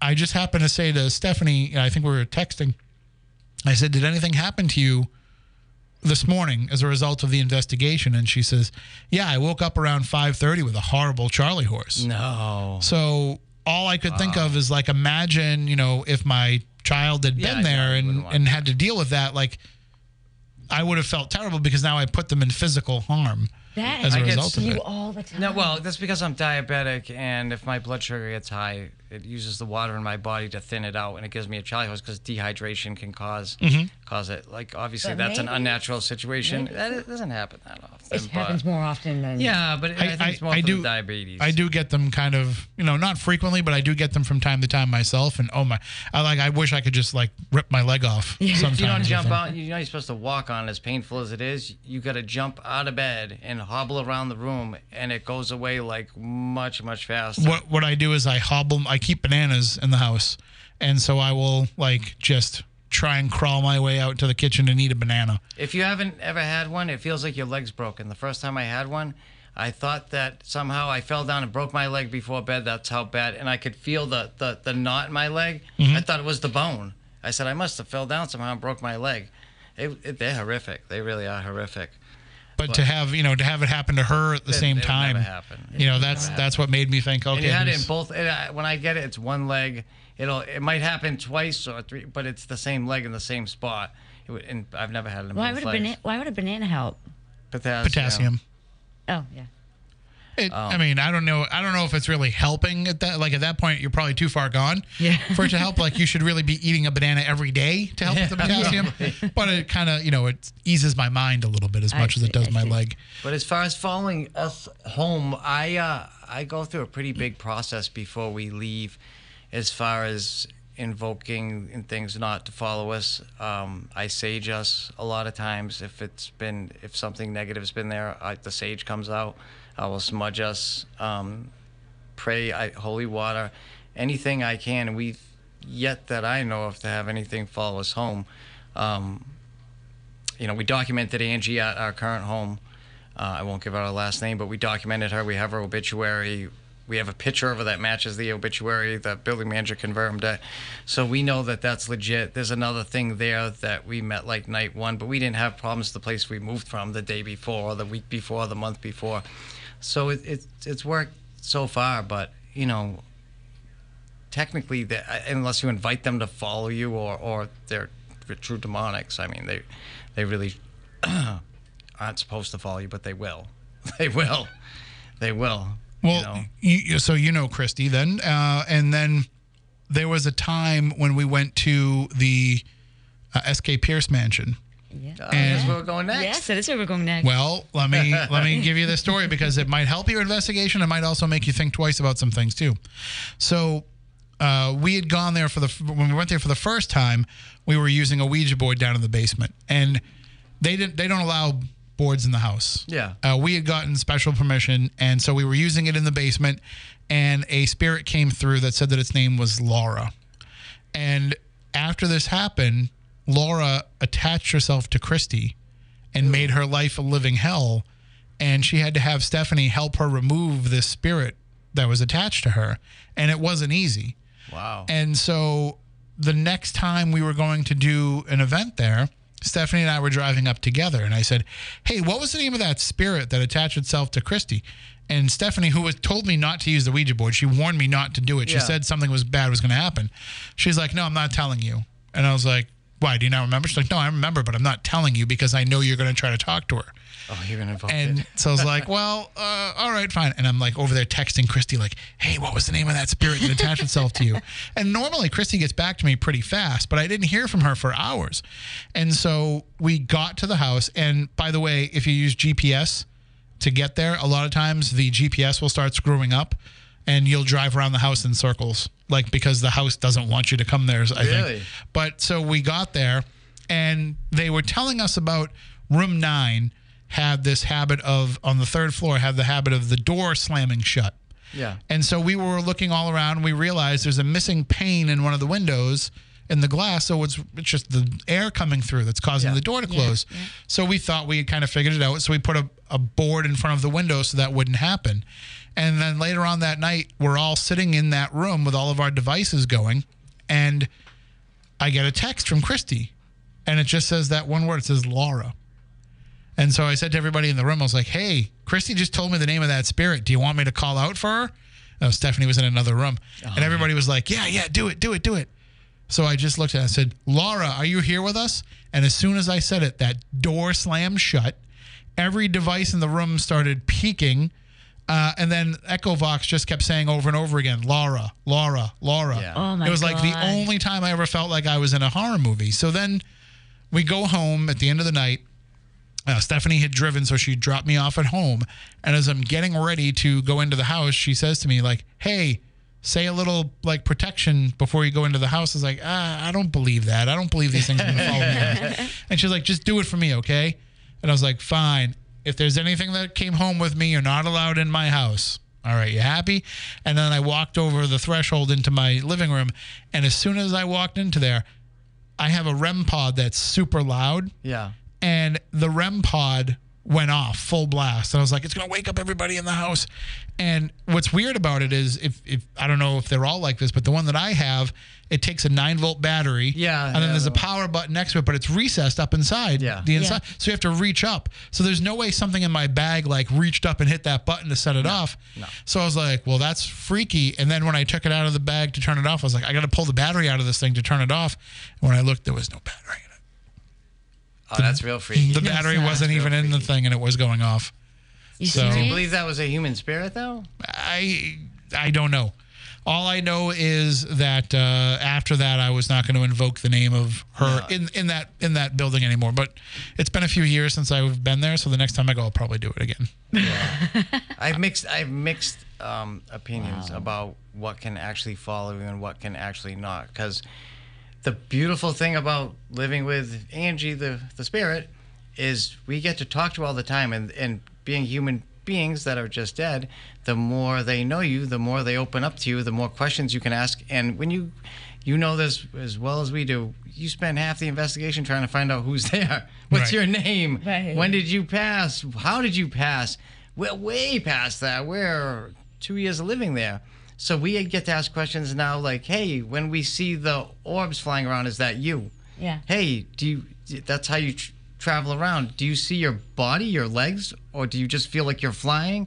I just happened to say to Stephanie, I think we were texting. I said, "Did anything happen to you this morning as a result of the investigation?" And she says, "Yeah, I woke up around 5:30 with a horrible Charlie horse."
No.
So all I could think uh. of is like imagine, you know, if my child had
Yeah,
been
yeah,
there and and had to deal with that like I would have felt terrible because now I put them in physical harm
That
as a
I get
result of
you
it.
all the time.
No, well, that's because I'm diabetic, and if my blood sugar gets high, it uses the water in my body to thin it out, and it gives me a chilly horse because dehydration can cause
Mm-hmm.
cause it. Like obviously,
But
that's an unnatural situation.
maybe-
That it doesn't happen that often.
it happens more often than
Yeah, but I, think it's more for
do
the diabetes.
I do get them kind of you know not frequently, but I do get them from time to time myself. And oh my, I like I wish I could just like rip my leg off. Sometimes
You don't jump out. You know you're supposed to walk on. As painful as it is, you got to jump out of bed and hobble around the room, and it goes away like much much faster.
What what I do is I hobble. I keep bananas in the house, and so I will like just try and crawl my way out to the kitchen and eat a banana.
If you haven't ever had one, it feels like your leg's broken. The first time I had one, I thought that somehow I fell down and broke my leg before bed. That's how bad. And I could feel the, the, the knot in my leg.
Mm-hmm.
I thought it was the bone. I said, I must have fell down somehow and broke my leg. It, it, they're horrific. They really are horrific.
But to have you know to have it happen to her at the
It-
same
it
time,
never
you know that's that's what made me think okay.
And you had it in both. It, uh, when I get it, it's one leg. It'll it might happen twice or three, but it's the same leg in the same spot. It would, and I've never had it in
Why
both
would a
legs.
banana? Why would a banana help?
Potassium.
potassium.
Oh yeah.
It,
Oh.
I mean, I don't know. I don't know if it's really helping at that. Like at that point, you're probably too far gone
Yeah.
for it to help. Like you should really be eating a banana every day to help with the potassium. But it kind of, you know, it eases my mind a little bit as
I
much as it does
I
my
see.
leg.
But as far as following us home, I uh, I go through a pretty big process before we leave, as far as invoking and things not to follow us. Um, I sage us a lot of times. If it's been if something negative has been there, I, the sage comes out. I will smudge us, um, pray I, holy water, anything I can. We've yet that I know of to have anything follow us home. Um, you know, we documented Angie at our current home. Uh, I won't give out her last name, but we documented her. We have her obituary. We have a picture of her that matches the obituary. The building manager confirmed it. So we know that that's legit. There's another thing there that we met like night one, but we didn't have problems the place we moved from the day before, or the week before, the month before. So it, it, it's worked so far, but, you know, technically, unless you invite them to follow you or, or they're true demonics, I mean, they, they really aren't supposed to follow you, but they will. They will. They will.
Well,
you know?
you- so you know Christy then, uh, and then there was a time when we went to the uh, SK Pierce mansion.
Yeah.
Oh, that's where we're going next.
Yes, that is where we're going next.
Well, let me let me give you the story because it might help your investigation. It might also make you think twice about some things too. So, uh, we had gone there for the when we went there for the first time. We were using a Ouija board down in the basement, and they didn't they don't allow boards in the house.
Yeah.
Uh, we had gotten special permission, and so we were using it in the basement. And a spirit came through that said that its name was Laura. And after this happened, Laura attached herself to Christy and made her life a living hell. And she had to have Stephanie help her remove this spirit that was attached to her. And it wasn't easy.
Wow.
And so the next time we were going to do an event there, Stephanie and I were driving up together. And I said, Hey, what was the name of that spirit that attached itself to Christy? And Stephanie, who was told me not to use the Ouija board, she warned me not to do it. She
Yeah.
said something was bad was going to happen. She's like, No, I'm not telling you. And I was like, Why? Do you not remember? She's like, No, I remember, but I'm not telling you because I know you're going to try to talk to her.
oh, you're gonna invoke
And so I was like, well, uh, all right, fine. And I'm like over there texting Christy, like, hey, what was the name of that spirit that attached itself to you? And normally Christy gets back to me pretty fast, but I didn't hear from her for hours. And so we got to the house. And by the way, if you use GPS to get there, a lot of times the GPS will start screwing up and you'll drive around the house in circles, like because the house doesn't want you to come there, I
Really?
think. But so we got there and they were telling us about room nine had this habit of on the third floor had the habit of the door slamming shut.
Yeah.
And so we were looking all around and we realized there's a missing pane in one of the windows in the glass. So it's, it's just the air coming through that's causing
Yeah.
the door to close. Yeah. So we thought we had kind of figured it out. So we put a, a board in front of the window so that wouldn't happen. And then later on that night, we're all sitting in that room with all of our devices going. And I get a text from Christy. And it just says that one word. It says Laura. And so I said to everybody in the room, I was like, hey, Christy just told me the name of that spirit. Do you want me to call out for her? No, Stephanie was in another room. Oh, and everybody was like, yeah, yeah, do it, do it, do it. So I just looked at it and said, Laura, are you here with us? And as soon as I said it, that door slammed shut. Every device in the room started peaking. Uh, and then Echovox just kept saying over and over again, Laura, Laura, Laura.
Yeah.
Oh my
it was like the only time I ever felt like I was in a horror movie. So then we go home at the end of the night. Uh, Stephanie had driven, so she dropped me off at home. And as I'm getting ready to go into the house, she says to me, like, hey, say a little like protection before you go into the house. I was like, ah, I don't believe that. I don't believe these things are going to follow me. And she's like, just do it for me, okay? And I was like, fine. If there's anything that came home with me, you're not allowed in my house. All right, you happy? And then I walked over the threshold into my living room. And as soon as I walked into there, I have a REM pod that's super loud
Yeah.
and the REM pod went off full blast. And I was like, it's going to wake up everybody in the house. And what's weird about it is, if, if I don't know if they're all like this, but the one that I have, it takes a nine volt battery.
Yeah,
And then
yeah,
there's a power button next to it, but it's recessed up inside.
Yeah.
The inside. So you have to reach up. So there's no way something in my bag like reached up and hit that button to set it off.
no.
So I was like, well, that's freaky. And then when I took it out of the bag to turn it off, I was like, I got to pull the battery out of this thing to turn it off. And when I looked, there was no battery in it.
Oh, that's real freaky.
The battery
Yes,
wasn't
real
even in the
freaky.
thing, and it was going off.
You
So-
Do you
serious?
believe that was a human spirit, though?
I I don't know. All I know is that uh, after that, I was not going to invoke the name of her
No.
in, in that in that building anymore. But it's been a few years since I've been there, so the next time I go, I'll probably do it again.
I've mixed I've mixed um, opinions about what can actually follow you and what can actually not. Because the beautiful thing about living with Angie, the the spirit, is we get to talk to all the time, and and being human beings that are just dead, the more they know you, the more they open up to you, the more questions you can ask, and when you you know this as well as we do. You spend half the investigation trying to find out who's there. What's
Right.
your name?
Right.
When did you pass? How did you pass? We're way past that. We're two years of living there. So we get to ask questions now like, hey, when we see the orbs flying around, is that you?
Yeah.
Hey, do you, that's how you tr- travel around. Do you see your body, your legs, or do you just feel like you're flying?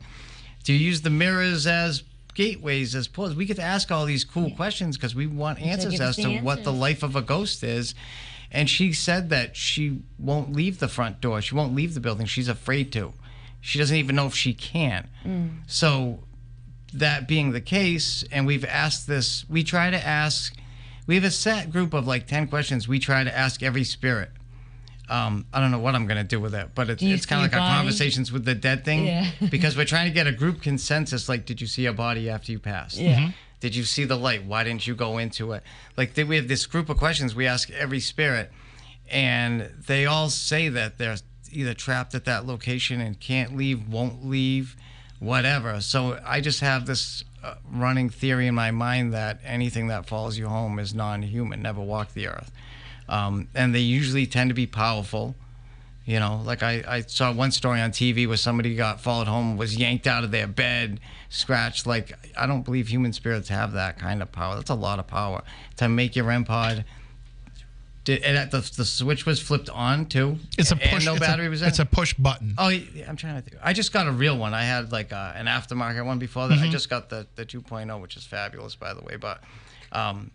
Do you use the mirrors as gateways, as portals? We get to ask all these cool questions because we want answers as to
the
what the life of a ghost is. And she said that she won't leave the front door. She won't leave the building. She's afraid to. She doesn't even know if she can. So, that being the case, and we've asked this, we try to ask, we have a set group of like 10 questions we try to ask every spirit. Um, I don't know what I'm going to do with it, but it's, it's kind of like
a
our conversations with the dead thing
Yeah.
because we're trying to get a group consensus. Like, did you see a body after you passed?
Yeah.
Did you see the light? Why didn't you go into it? Like, th- we have this group of questions we ask every spirit, and they all say that they're either trapped at that location and can't leave, won't leave, whatever. So I just have this uh, running theory in my mind that anything that follows you home is non-human, never walked the earth, um, and they usually tend to be powerful. You know, like I, I saw one story on TV where somebody got followed home, was yanked out of their bed, scratched. Like, I don't believe human spirits have that kind of power. That's a lot of power to make your REM pod. Did, and the, the switch was flipped on too?
It's a
And
push.
no battery
a,
was in?
It's a push button.
Oh, yeah, I'm trying to think. I just got a real one. I had like uh, an aftermarket one before that. I just got the, the 2.0, which is fabulous, by the way. But um,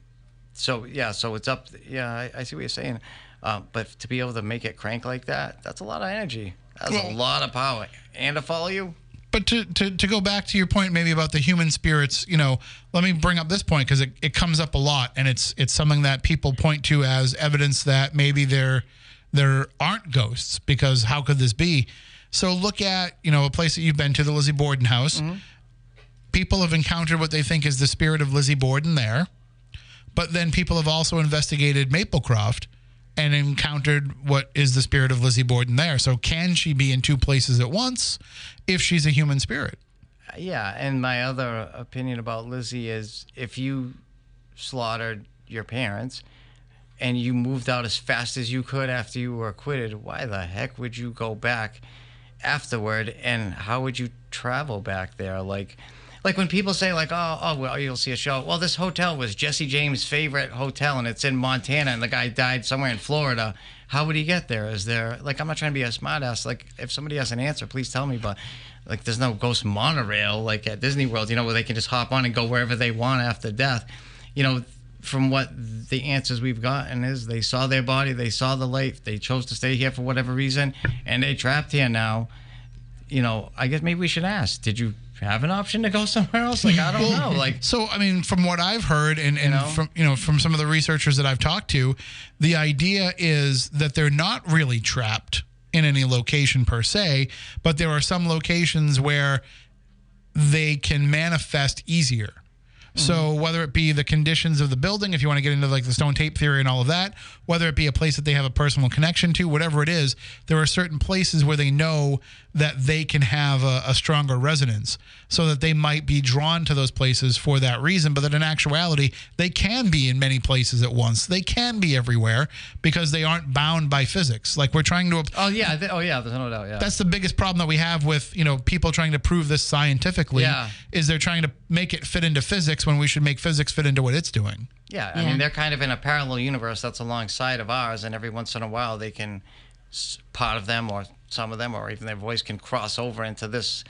so, yeah, so it's up. Yeah, I, I see what you're saying. Uh, but to be able to make it crank like that, that's a lot of energy. That's a lot of power. And to follow you?
But to, to, to go back to your point, maybe about the human spirits, you know, let me bring up this point because it, it comes up a lot, and it's it's something that people point to as evidence that maybe there there aren't ghosts because how could this be? So look at you know a place that you've been to, the Lizzie Borden house. Mm-hmm. People have encountered what they think is the spirit of Lizzie Borden there, but then people have also investigated Maplecroft and encountered what is the spirit of Lizzie Borden there. So can she be in two places at once if she's a human spirit?
Yeah, and my other opinion about Lizzie is if you slaughtered your parents and you moved out as fast as you could after you were acquitted, why the heck would you go back afterward and how would you travel back there? Like like when people say like, oh, oh, well, you'll see a show. Well, this hotel was Jesse James' favorite hotel, and it's in Montana, and the guy died somewhere in Florida. How would he get there? Is there like I'm not trying to be a smartass. Like if somebody has an answer, please tell me. But like there's no ghost monorail like at Disney World, you know, where they can just hop on and go wherever they want after death. You know, from what the answers we've gotten is they saw their body, they saw the light, they chose to stay here for whatever reason, and they trapped here now. You know, I guess maybe we should ask: Did you have an option to go somewhere else? Like I don't know. Like
So, I mean, from what I've heard, and, and
know?
from you know from some of the researchers that I've talked to, the idea is that they're not really trapped in any location per se, but there are some locations where they can manifest easier. So mm-hmm. whether it be the conditions of the building, if you want to get into like the stone tape theory and all of that, whether it be a place that they have a personal connection to, whatever it is, there are certain places where they know that they can have a, a stronger resonance, so that they might be drawn to those places for that reason. But that in actuality, they can be in many places at once. They can be everywhere because they aren't bound by physics. Like we're trying to
oh yeah, th- oh yeah, there's no doubt. Yeah.
that's the biggest problem that we have with you know people trying to prove this scientifically
Yeah.
is they're trying to make it fit into physics when we should make physics fit into what it's doing
Yeah, I
Yeah.
mean they're kind of in a parallel universe that's alongside of ours, and every once in a while they can, part of them or some of them or even their voice can cross over into this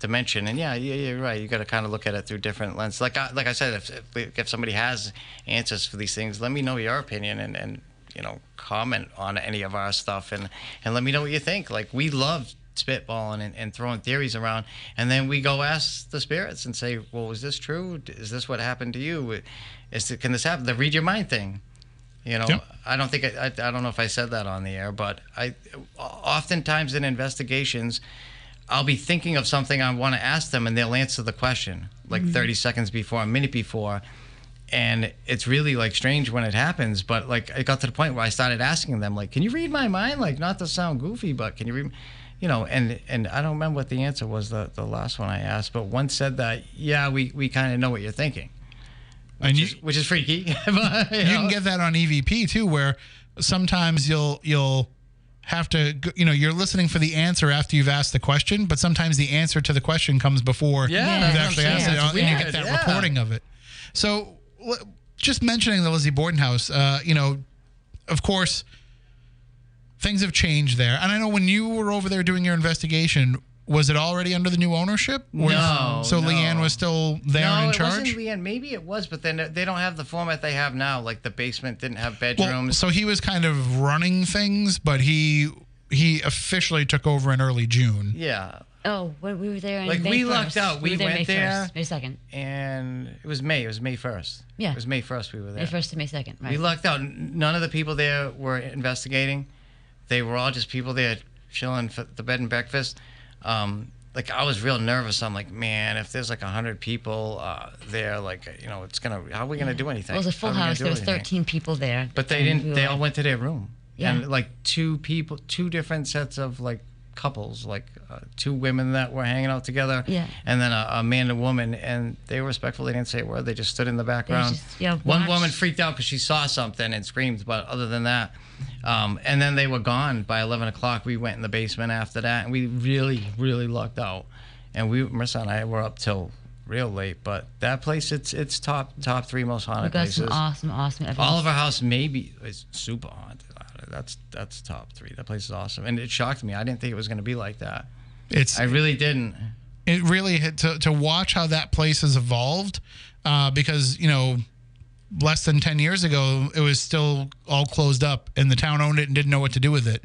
dimension. And yeah, yeah, you're right. You got to kind of look at it through different lenses. Like I, like I said, if, if if somebody has answers for these things, let me know your opinion and and you know comment on any of our stuff and and let me know what you think. Like we love spitballing and, and throwing theories around and then we go ask the spirits and say well is this true is this what happened to you is it, can this happen? The read your mind thing. You know
Yep.
i don't think I, I, I don't know if i said that on the air but i oftentimes in investigations i'll be thinking of something i want to ask them and they'll answer the question like mm-hmm. 30 seconds before a minute before and it's really like strange when it happens but like it got to the point where i started asking them like can you read my mind? Like not to sound goofy but can you read you know and and i don't remember what the answer was the, the last one i asked but one said that yeah we, we kind of know what you're thinking
and
which,
you,
is, which is freaky but, you
you
know.
can get that on evp too where sometimes you'll you'll have to you know you're listening for the answer after you've asked the question but sometimes the answer to the question comes before
Yeah,
you've actually asked it and you get that
yeah.
reporting of it so just mentioning the lizzie borden house uh, you know of course things have changed there. And I know when you were over there doing your investigation, was it already under the new ownership? Was-
No,
So
no.
Leanne was still there
no,
in
it
charge?
wasn't Leanne. Maybe it was, but then they don't have the format they have now. Like the basement didn't have
well,
bedrooms.
so he was kind of running things, but he he officially took over in early June.
yeah,
Oh, well, we were there. In
Like,
May
we lucked out. We
were there
went
May
there.
1st, May second,
and it was May. It was May first.
Yeah.
it was May first. We were there.
May first to May second. Right.
We lucked out. None of the people there were investigating. They were all just people there chilling for the bed and breakfast. Um, like I was real nervous. I'm like, man, if there's like a hundred people uh, there, like you know, it's gonna. How are we gonna do anything?
Well, it was a full
How are we gonna
house. There was
anything?
13 people there.
But they didn't.
we
They all went to their room.
Yeah.
And like two people, two different sets of like couples, like uh, two women that were hanging out together.
Yeah.
And then a, a man and a woman, and they were respectful. They didn't say a word. They just stood in the background.
just, yeah,
One
watched.
woman freaked out because she saw something and screamed, but other than that, um, and then they were gone by 11 o'clock. We went in the basement after that, and we really, really lucked out. And we, Marissa and I, were up till real late. But that place, it's it's top top three most
We
haunted
got
places.
some awesome, awome evidence.
Oliver House maybe is super haunted. That's that's top three. That place is awesome, and it shocked me. I didn't think it was going to be like that.
It's
I really didn't.
it really had to to watch how that place has evolved, uh, because you know. Less than 10 years ago, it was still all closed up, and the town owned it and didn't know what to do with it.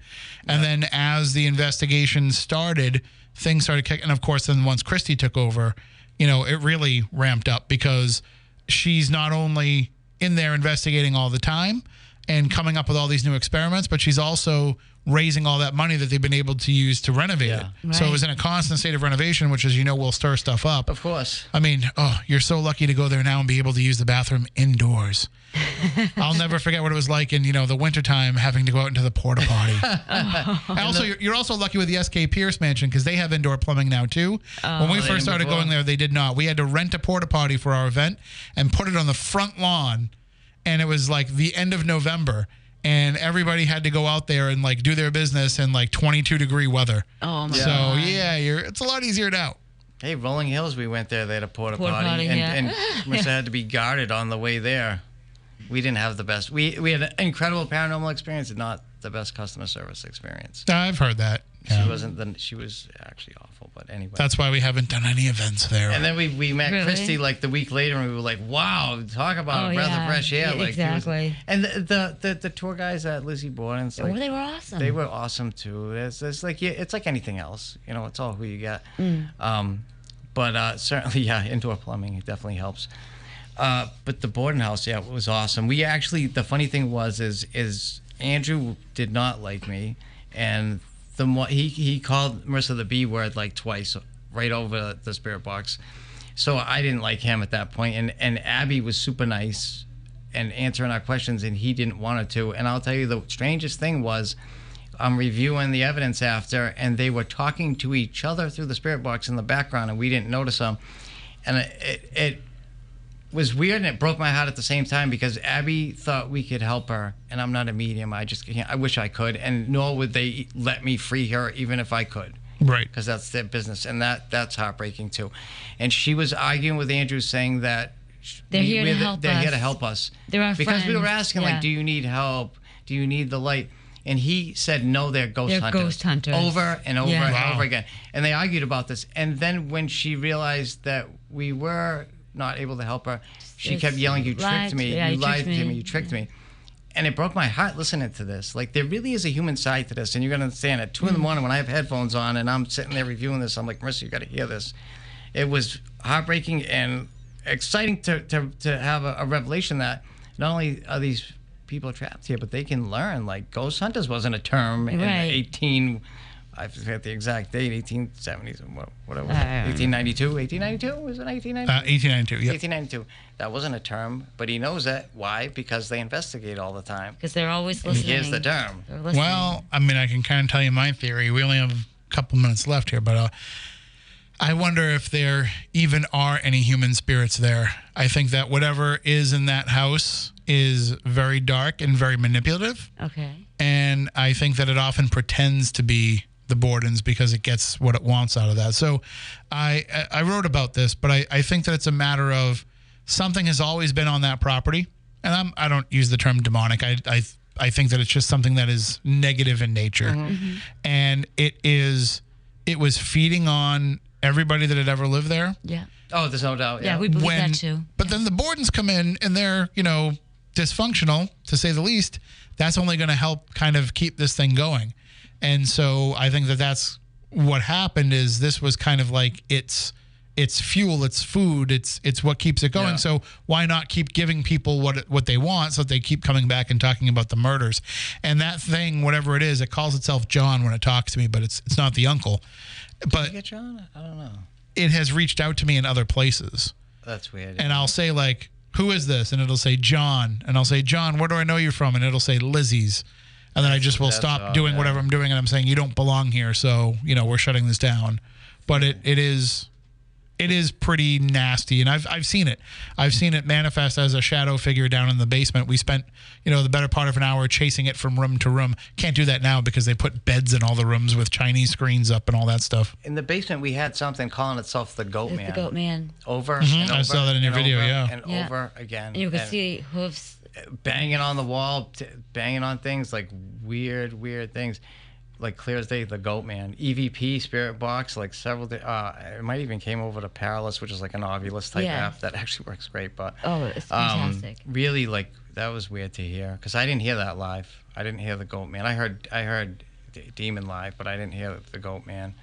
And then, as the investigation started, things started kicking. And of course, then once Christy took over, you know, it really ramped up because she's not only in there investigating all the time and coming up with all these new experiments, but she's also raising all that money that they've been able to use to renovate
Yeah.
it. So it was in a constant state of renovation, which, as you know, will stir stuff up.
Of course.
I mean, oh, you're so lucky to go there now and be able to use the bathroom indoors. I'll never forget what it was like in you know the wintertime having to go out into the porta potty. And also, you're, you're also lucky with the SK Pierce Mansion because they have indoor plumbing now too. when we
oh,
first started
before?
going there, they did not. We had to rent a porta potty for our event and put it on the front lawn, and it was like the end of November. And everybody had to go out there and like do their business in like 22 degree weather.
Oh my
So
god.
yeah, you're it's a lot easier now.
Hey, Rolling Hills, we went there. They had a porta,
Porta
potty,
potty,
and,
yeah.
and Marissa had to be guarded on the way there. We didn't have the best. We we had an incredible paranormal experience, and not the best customer service experience.
I've heard that. Yeah.
She wasn't the. She was actually awful. But anyway.
That's why we haven't done any events there.
and then we, we met
Really?
Christy like the week later, and we were like, "Wow, talk about
Oh,
a breath
yeah.
of fresh air!"
Yeah,
Like it was-
exactly.
and the, the the the tour guys at Lizzie Borden's, like,
oh, they were awesome.
they were awesome too. It's, it's like yeah, it's like anything else. You know, it's all who you get.
Mm.
Um, but uh, certainly, yeah, indoor plumbing it definitely helps. Uh, but the Borden house, yeah, it was awesome. We actually, the funny thing was, is is Andrew did not like me, and the mo- he he called Marissa the B word like twice, right over the spirit box. So I didn't like him at that point. and and Abby was super nice and answering our questions, and he didn't want to. And I'll tell you, the strangest thing was. I'm reviewing the evidence after, and they were talking to each other through the spirit box in the background, and we didn't notice them. And it, it, it was weird, and it broke my heart at the same time because Abby thought we could help her, and I'm not a medium. I just can't. I wish I could, and nor would they let me free her, even if I could
right.
because that's their business, and that that's heartbreaking too. And she was arguing with Andrew, saying that
They're
we-
here to
we're the-
help
They're here to
us.
help us.
They're our
because we were asking
yeah.
like, "Do you need help? Do you need the light?" And he said, "No, they're ghost
They're
hunters."
ghost hunters.
Over and over
Yeah.
and
Wow.
over again, and they argued about this. And then when she realized that we were not able to help her, she
It's
kept yelling, "You tricked me!
yeah,
you
you
lied to
me."
You tricked me!" and it broke my heart listening to this. Like there really is a human side to this, and you're gonna understand. At two in the mm. morning when I have headphones on and I'm sitting there reviewing this, I'm like, Marissa, you got to hear this. It was heartbreaking and exciting to to, to have a, a revelation that not only are these people trapped here, but they can learn. Like ghost hunters wasn't a term in
Right.
18. I forget the exact date, 1870s, or whatever.
I
1892, 1892 was it 1892?
Uh, 1892. Yep.
1892. That wasn't a term, but he knows it. Why? Because they investigate all the time.
because they're always
And
He
here's the term.
Listening.
Well, I mean, I can kind of tell you my theory. We only have a couple minutes left here, but uh, I wonder if there even are any human spirits there. I think that whatever is in that house is very dark and very manipulative.
okay.
And I think that it often pretends to be the Bordens because it gets what it wants out of that. So I I wrote about this, but I, I think that it's a matter of something has always been on that property. And I'm I don't use the term demonic. I I I think that it's just something that is negative in nature. Mm-hmm. Mm-hmm. And it is it was feeding on everybody that had ever lived there
Yeah.
Oh, there's no doubt.
Yeah,
Yeah,
we believe
when
that too.
but then the Bordens come in and they're you know dysfunctional to say the least. That's only going to help kind of keep this thing going, and so I think that that's what happened. Is this was kind of like it's it's fuel, it's food, it's it's what keeps it going.
Yeah.
So why not keep giving people what what they want so that they keep coming back and talking about the murders, and that thing, whatever it is, it calls itself John when it talks to me, but it's it's not the uncle, but
you get John? I don't know.
it has reached out to me in other places
That's weird.
and I'll say like, "Who is this?" and it'll say John, and I'll say, "John, where do I know you from?" and it'll say Lizzie's, and then I just will stop
odd,
doing
yeah.
whatever I'm doing, and I'm saying you don't belong here, so you know we're shutting this down. But it it is. It is pretty nasty, and I've I've seen it. I've seen it manifest as a shadow figure down in the basement. We spent, you know, the better part of an hour chasing it from room to room. Can't do that now because they put beds in all the rooms with Chinese screens up and all that stuff.
in the basement, we had something calling itself the Goat
It's
Man.
the goat man.
Over and over.
Mm-hmm. I saw that in your video,
over
yeah.
And
Yeah.
over again.
And you can
and
see hoofs.
Banging on the wall, t- banging on things like weird, weird things. Like clear as day, the Goat Man, EVP Spirit Box, like several. Di- uh, it might even came over to Paralus, which is like an Ovilus type
Yeah.
app that actually works great. But
Oh, it's
um,
fantastic.
really, like that was weird to hear because I didn't hear that live. I didn't hear the Goat Man. I heard I heard D- Demon live, but I didn't hear the Goat Man.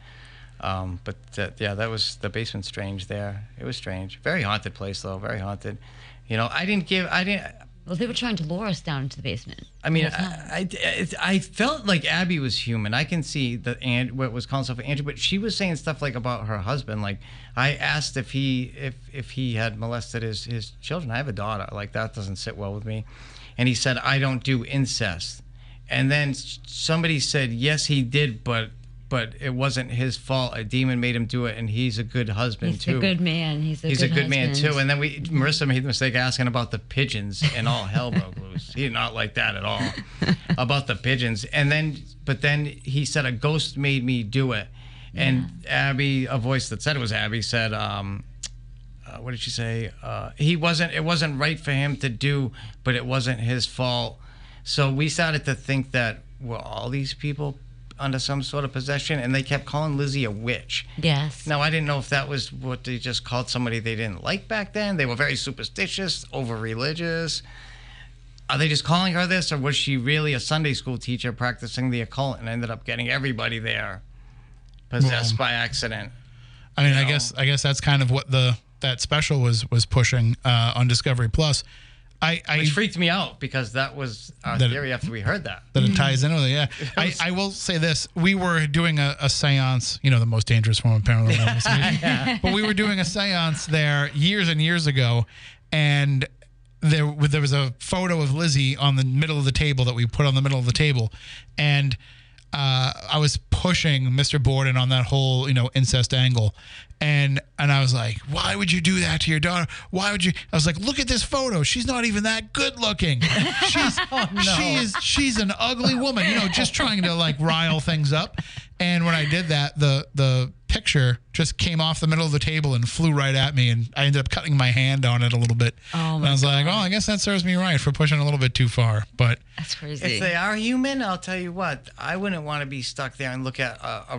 Um, but uh, yeah, that was the basement. Strange there. It was strange. Very haunted place though. Very haunted. You know, I didn't give. I didn't.
Well, they were trying to lure us down into the basement.
I mean,
the.
I, I, I felt like Abby was human. I can see that and what was calling herself Andrew, but she was saying stuff like about her husband. Like I asked if he if if he had molested his his children. I have a daughter. Like that doesn't sit well with me. And he said I don't do incest. And then somebody said yes he did, but but it wasn't his fault. A demon made him do it, and he's a good husband
He's
too
a good man. He's a
he's
good
a good man too. And then we Marissa made the mistake asking about the pigeons, and all hell broke loose. He did not like that at all about the pigeons. And then, but then he said a ghost made me do it. And Abby, a voice that said it was Abby, said, um, uh, "What did she say? Uh, he wasn't. It wasn't right for him to do, but it wasn't his fault." So we started to think that were all these people under some sort of possession, and they kept calling Lizzie a witch.
Yes.
Now I didn't know if that was what they just called somebody they didn't like back then. They were very superstitious, over religious. Are they just calling her this, or was she really a Sunday school teacher practicing the occult and ended up getting everybody there possessed by accident?
I mean, I
know?
guess I guess that's kind of what the that special was was pushing uh, on Discovery Plus. I, I
Which freaked me out because that was our
That-
theory after we heard that.
that it ties in with it. Yeah, I, I will say this: we were doing a, a séance, you know, the most dangerous form of paranormal investigation. But we were doing a séance there years and years ago, and there there was a photo of Lizzie on the middle of the table that we put on the middle of the table, and uh, I was pushing Mr. Borden on that whole, you know, incest angle. And and I was like, why would you do that to your daughter? Why would you? I was like, look at this photo. She's not even that good looking. She's she is she's an ugly woman. You know, just trying to like rile things up. And when I did that, the the picture just came off the middle of the table and flew right at me, and I ended up cutting my hand on it a little bit.
Oh,
and I was like, well, oh, I guess that serves me right for pushing a little bit too far. But
That's crazy.
If they are human, I'll tell you what, I wouldn't want to be stuck there and look at a, a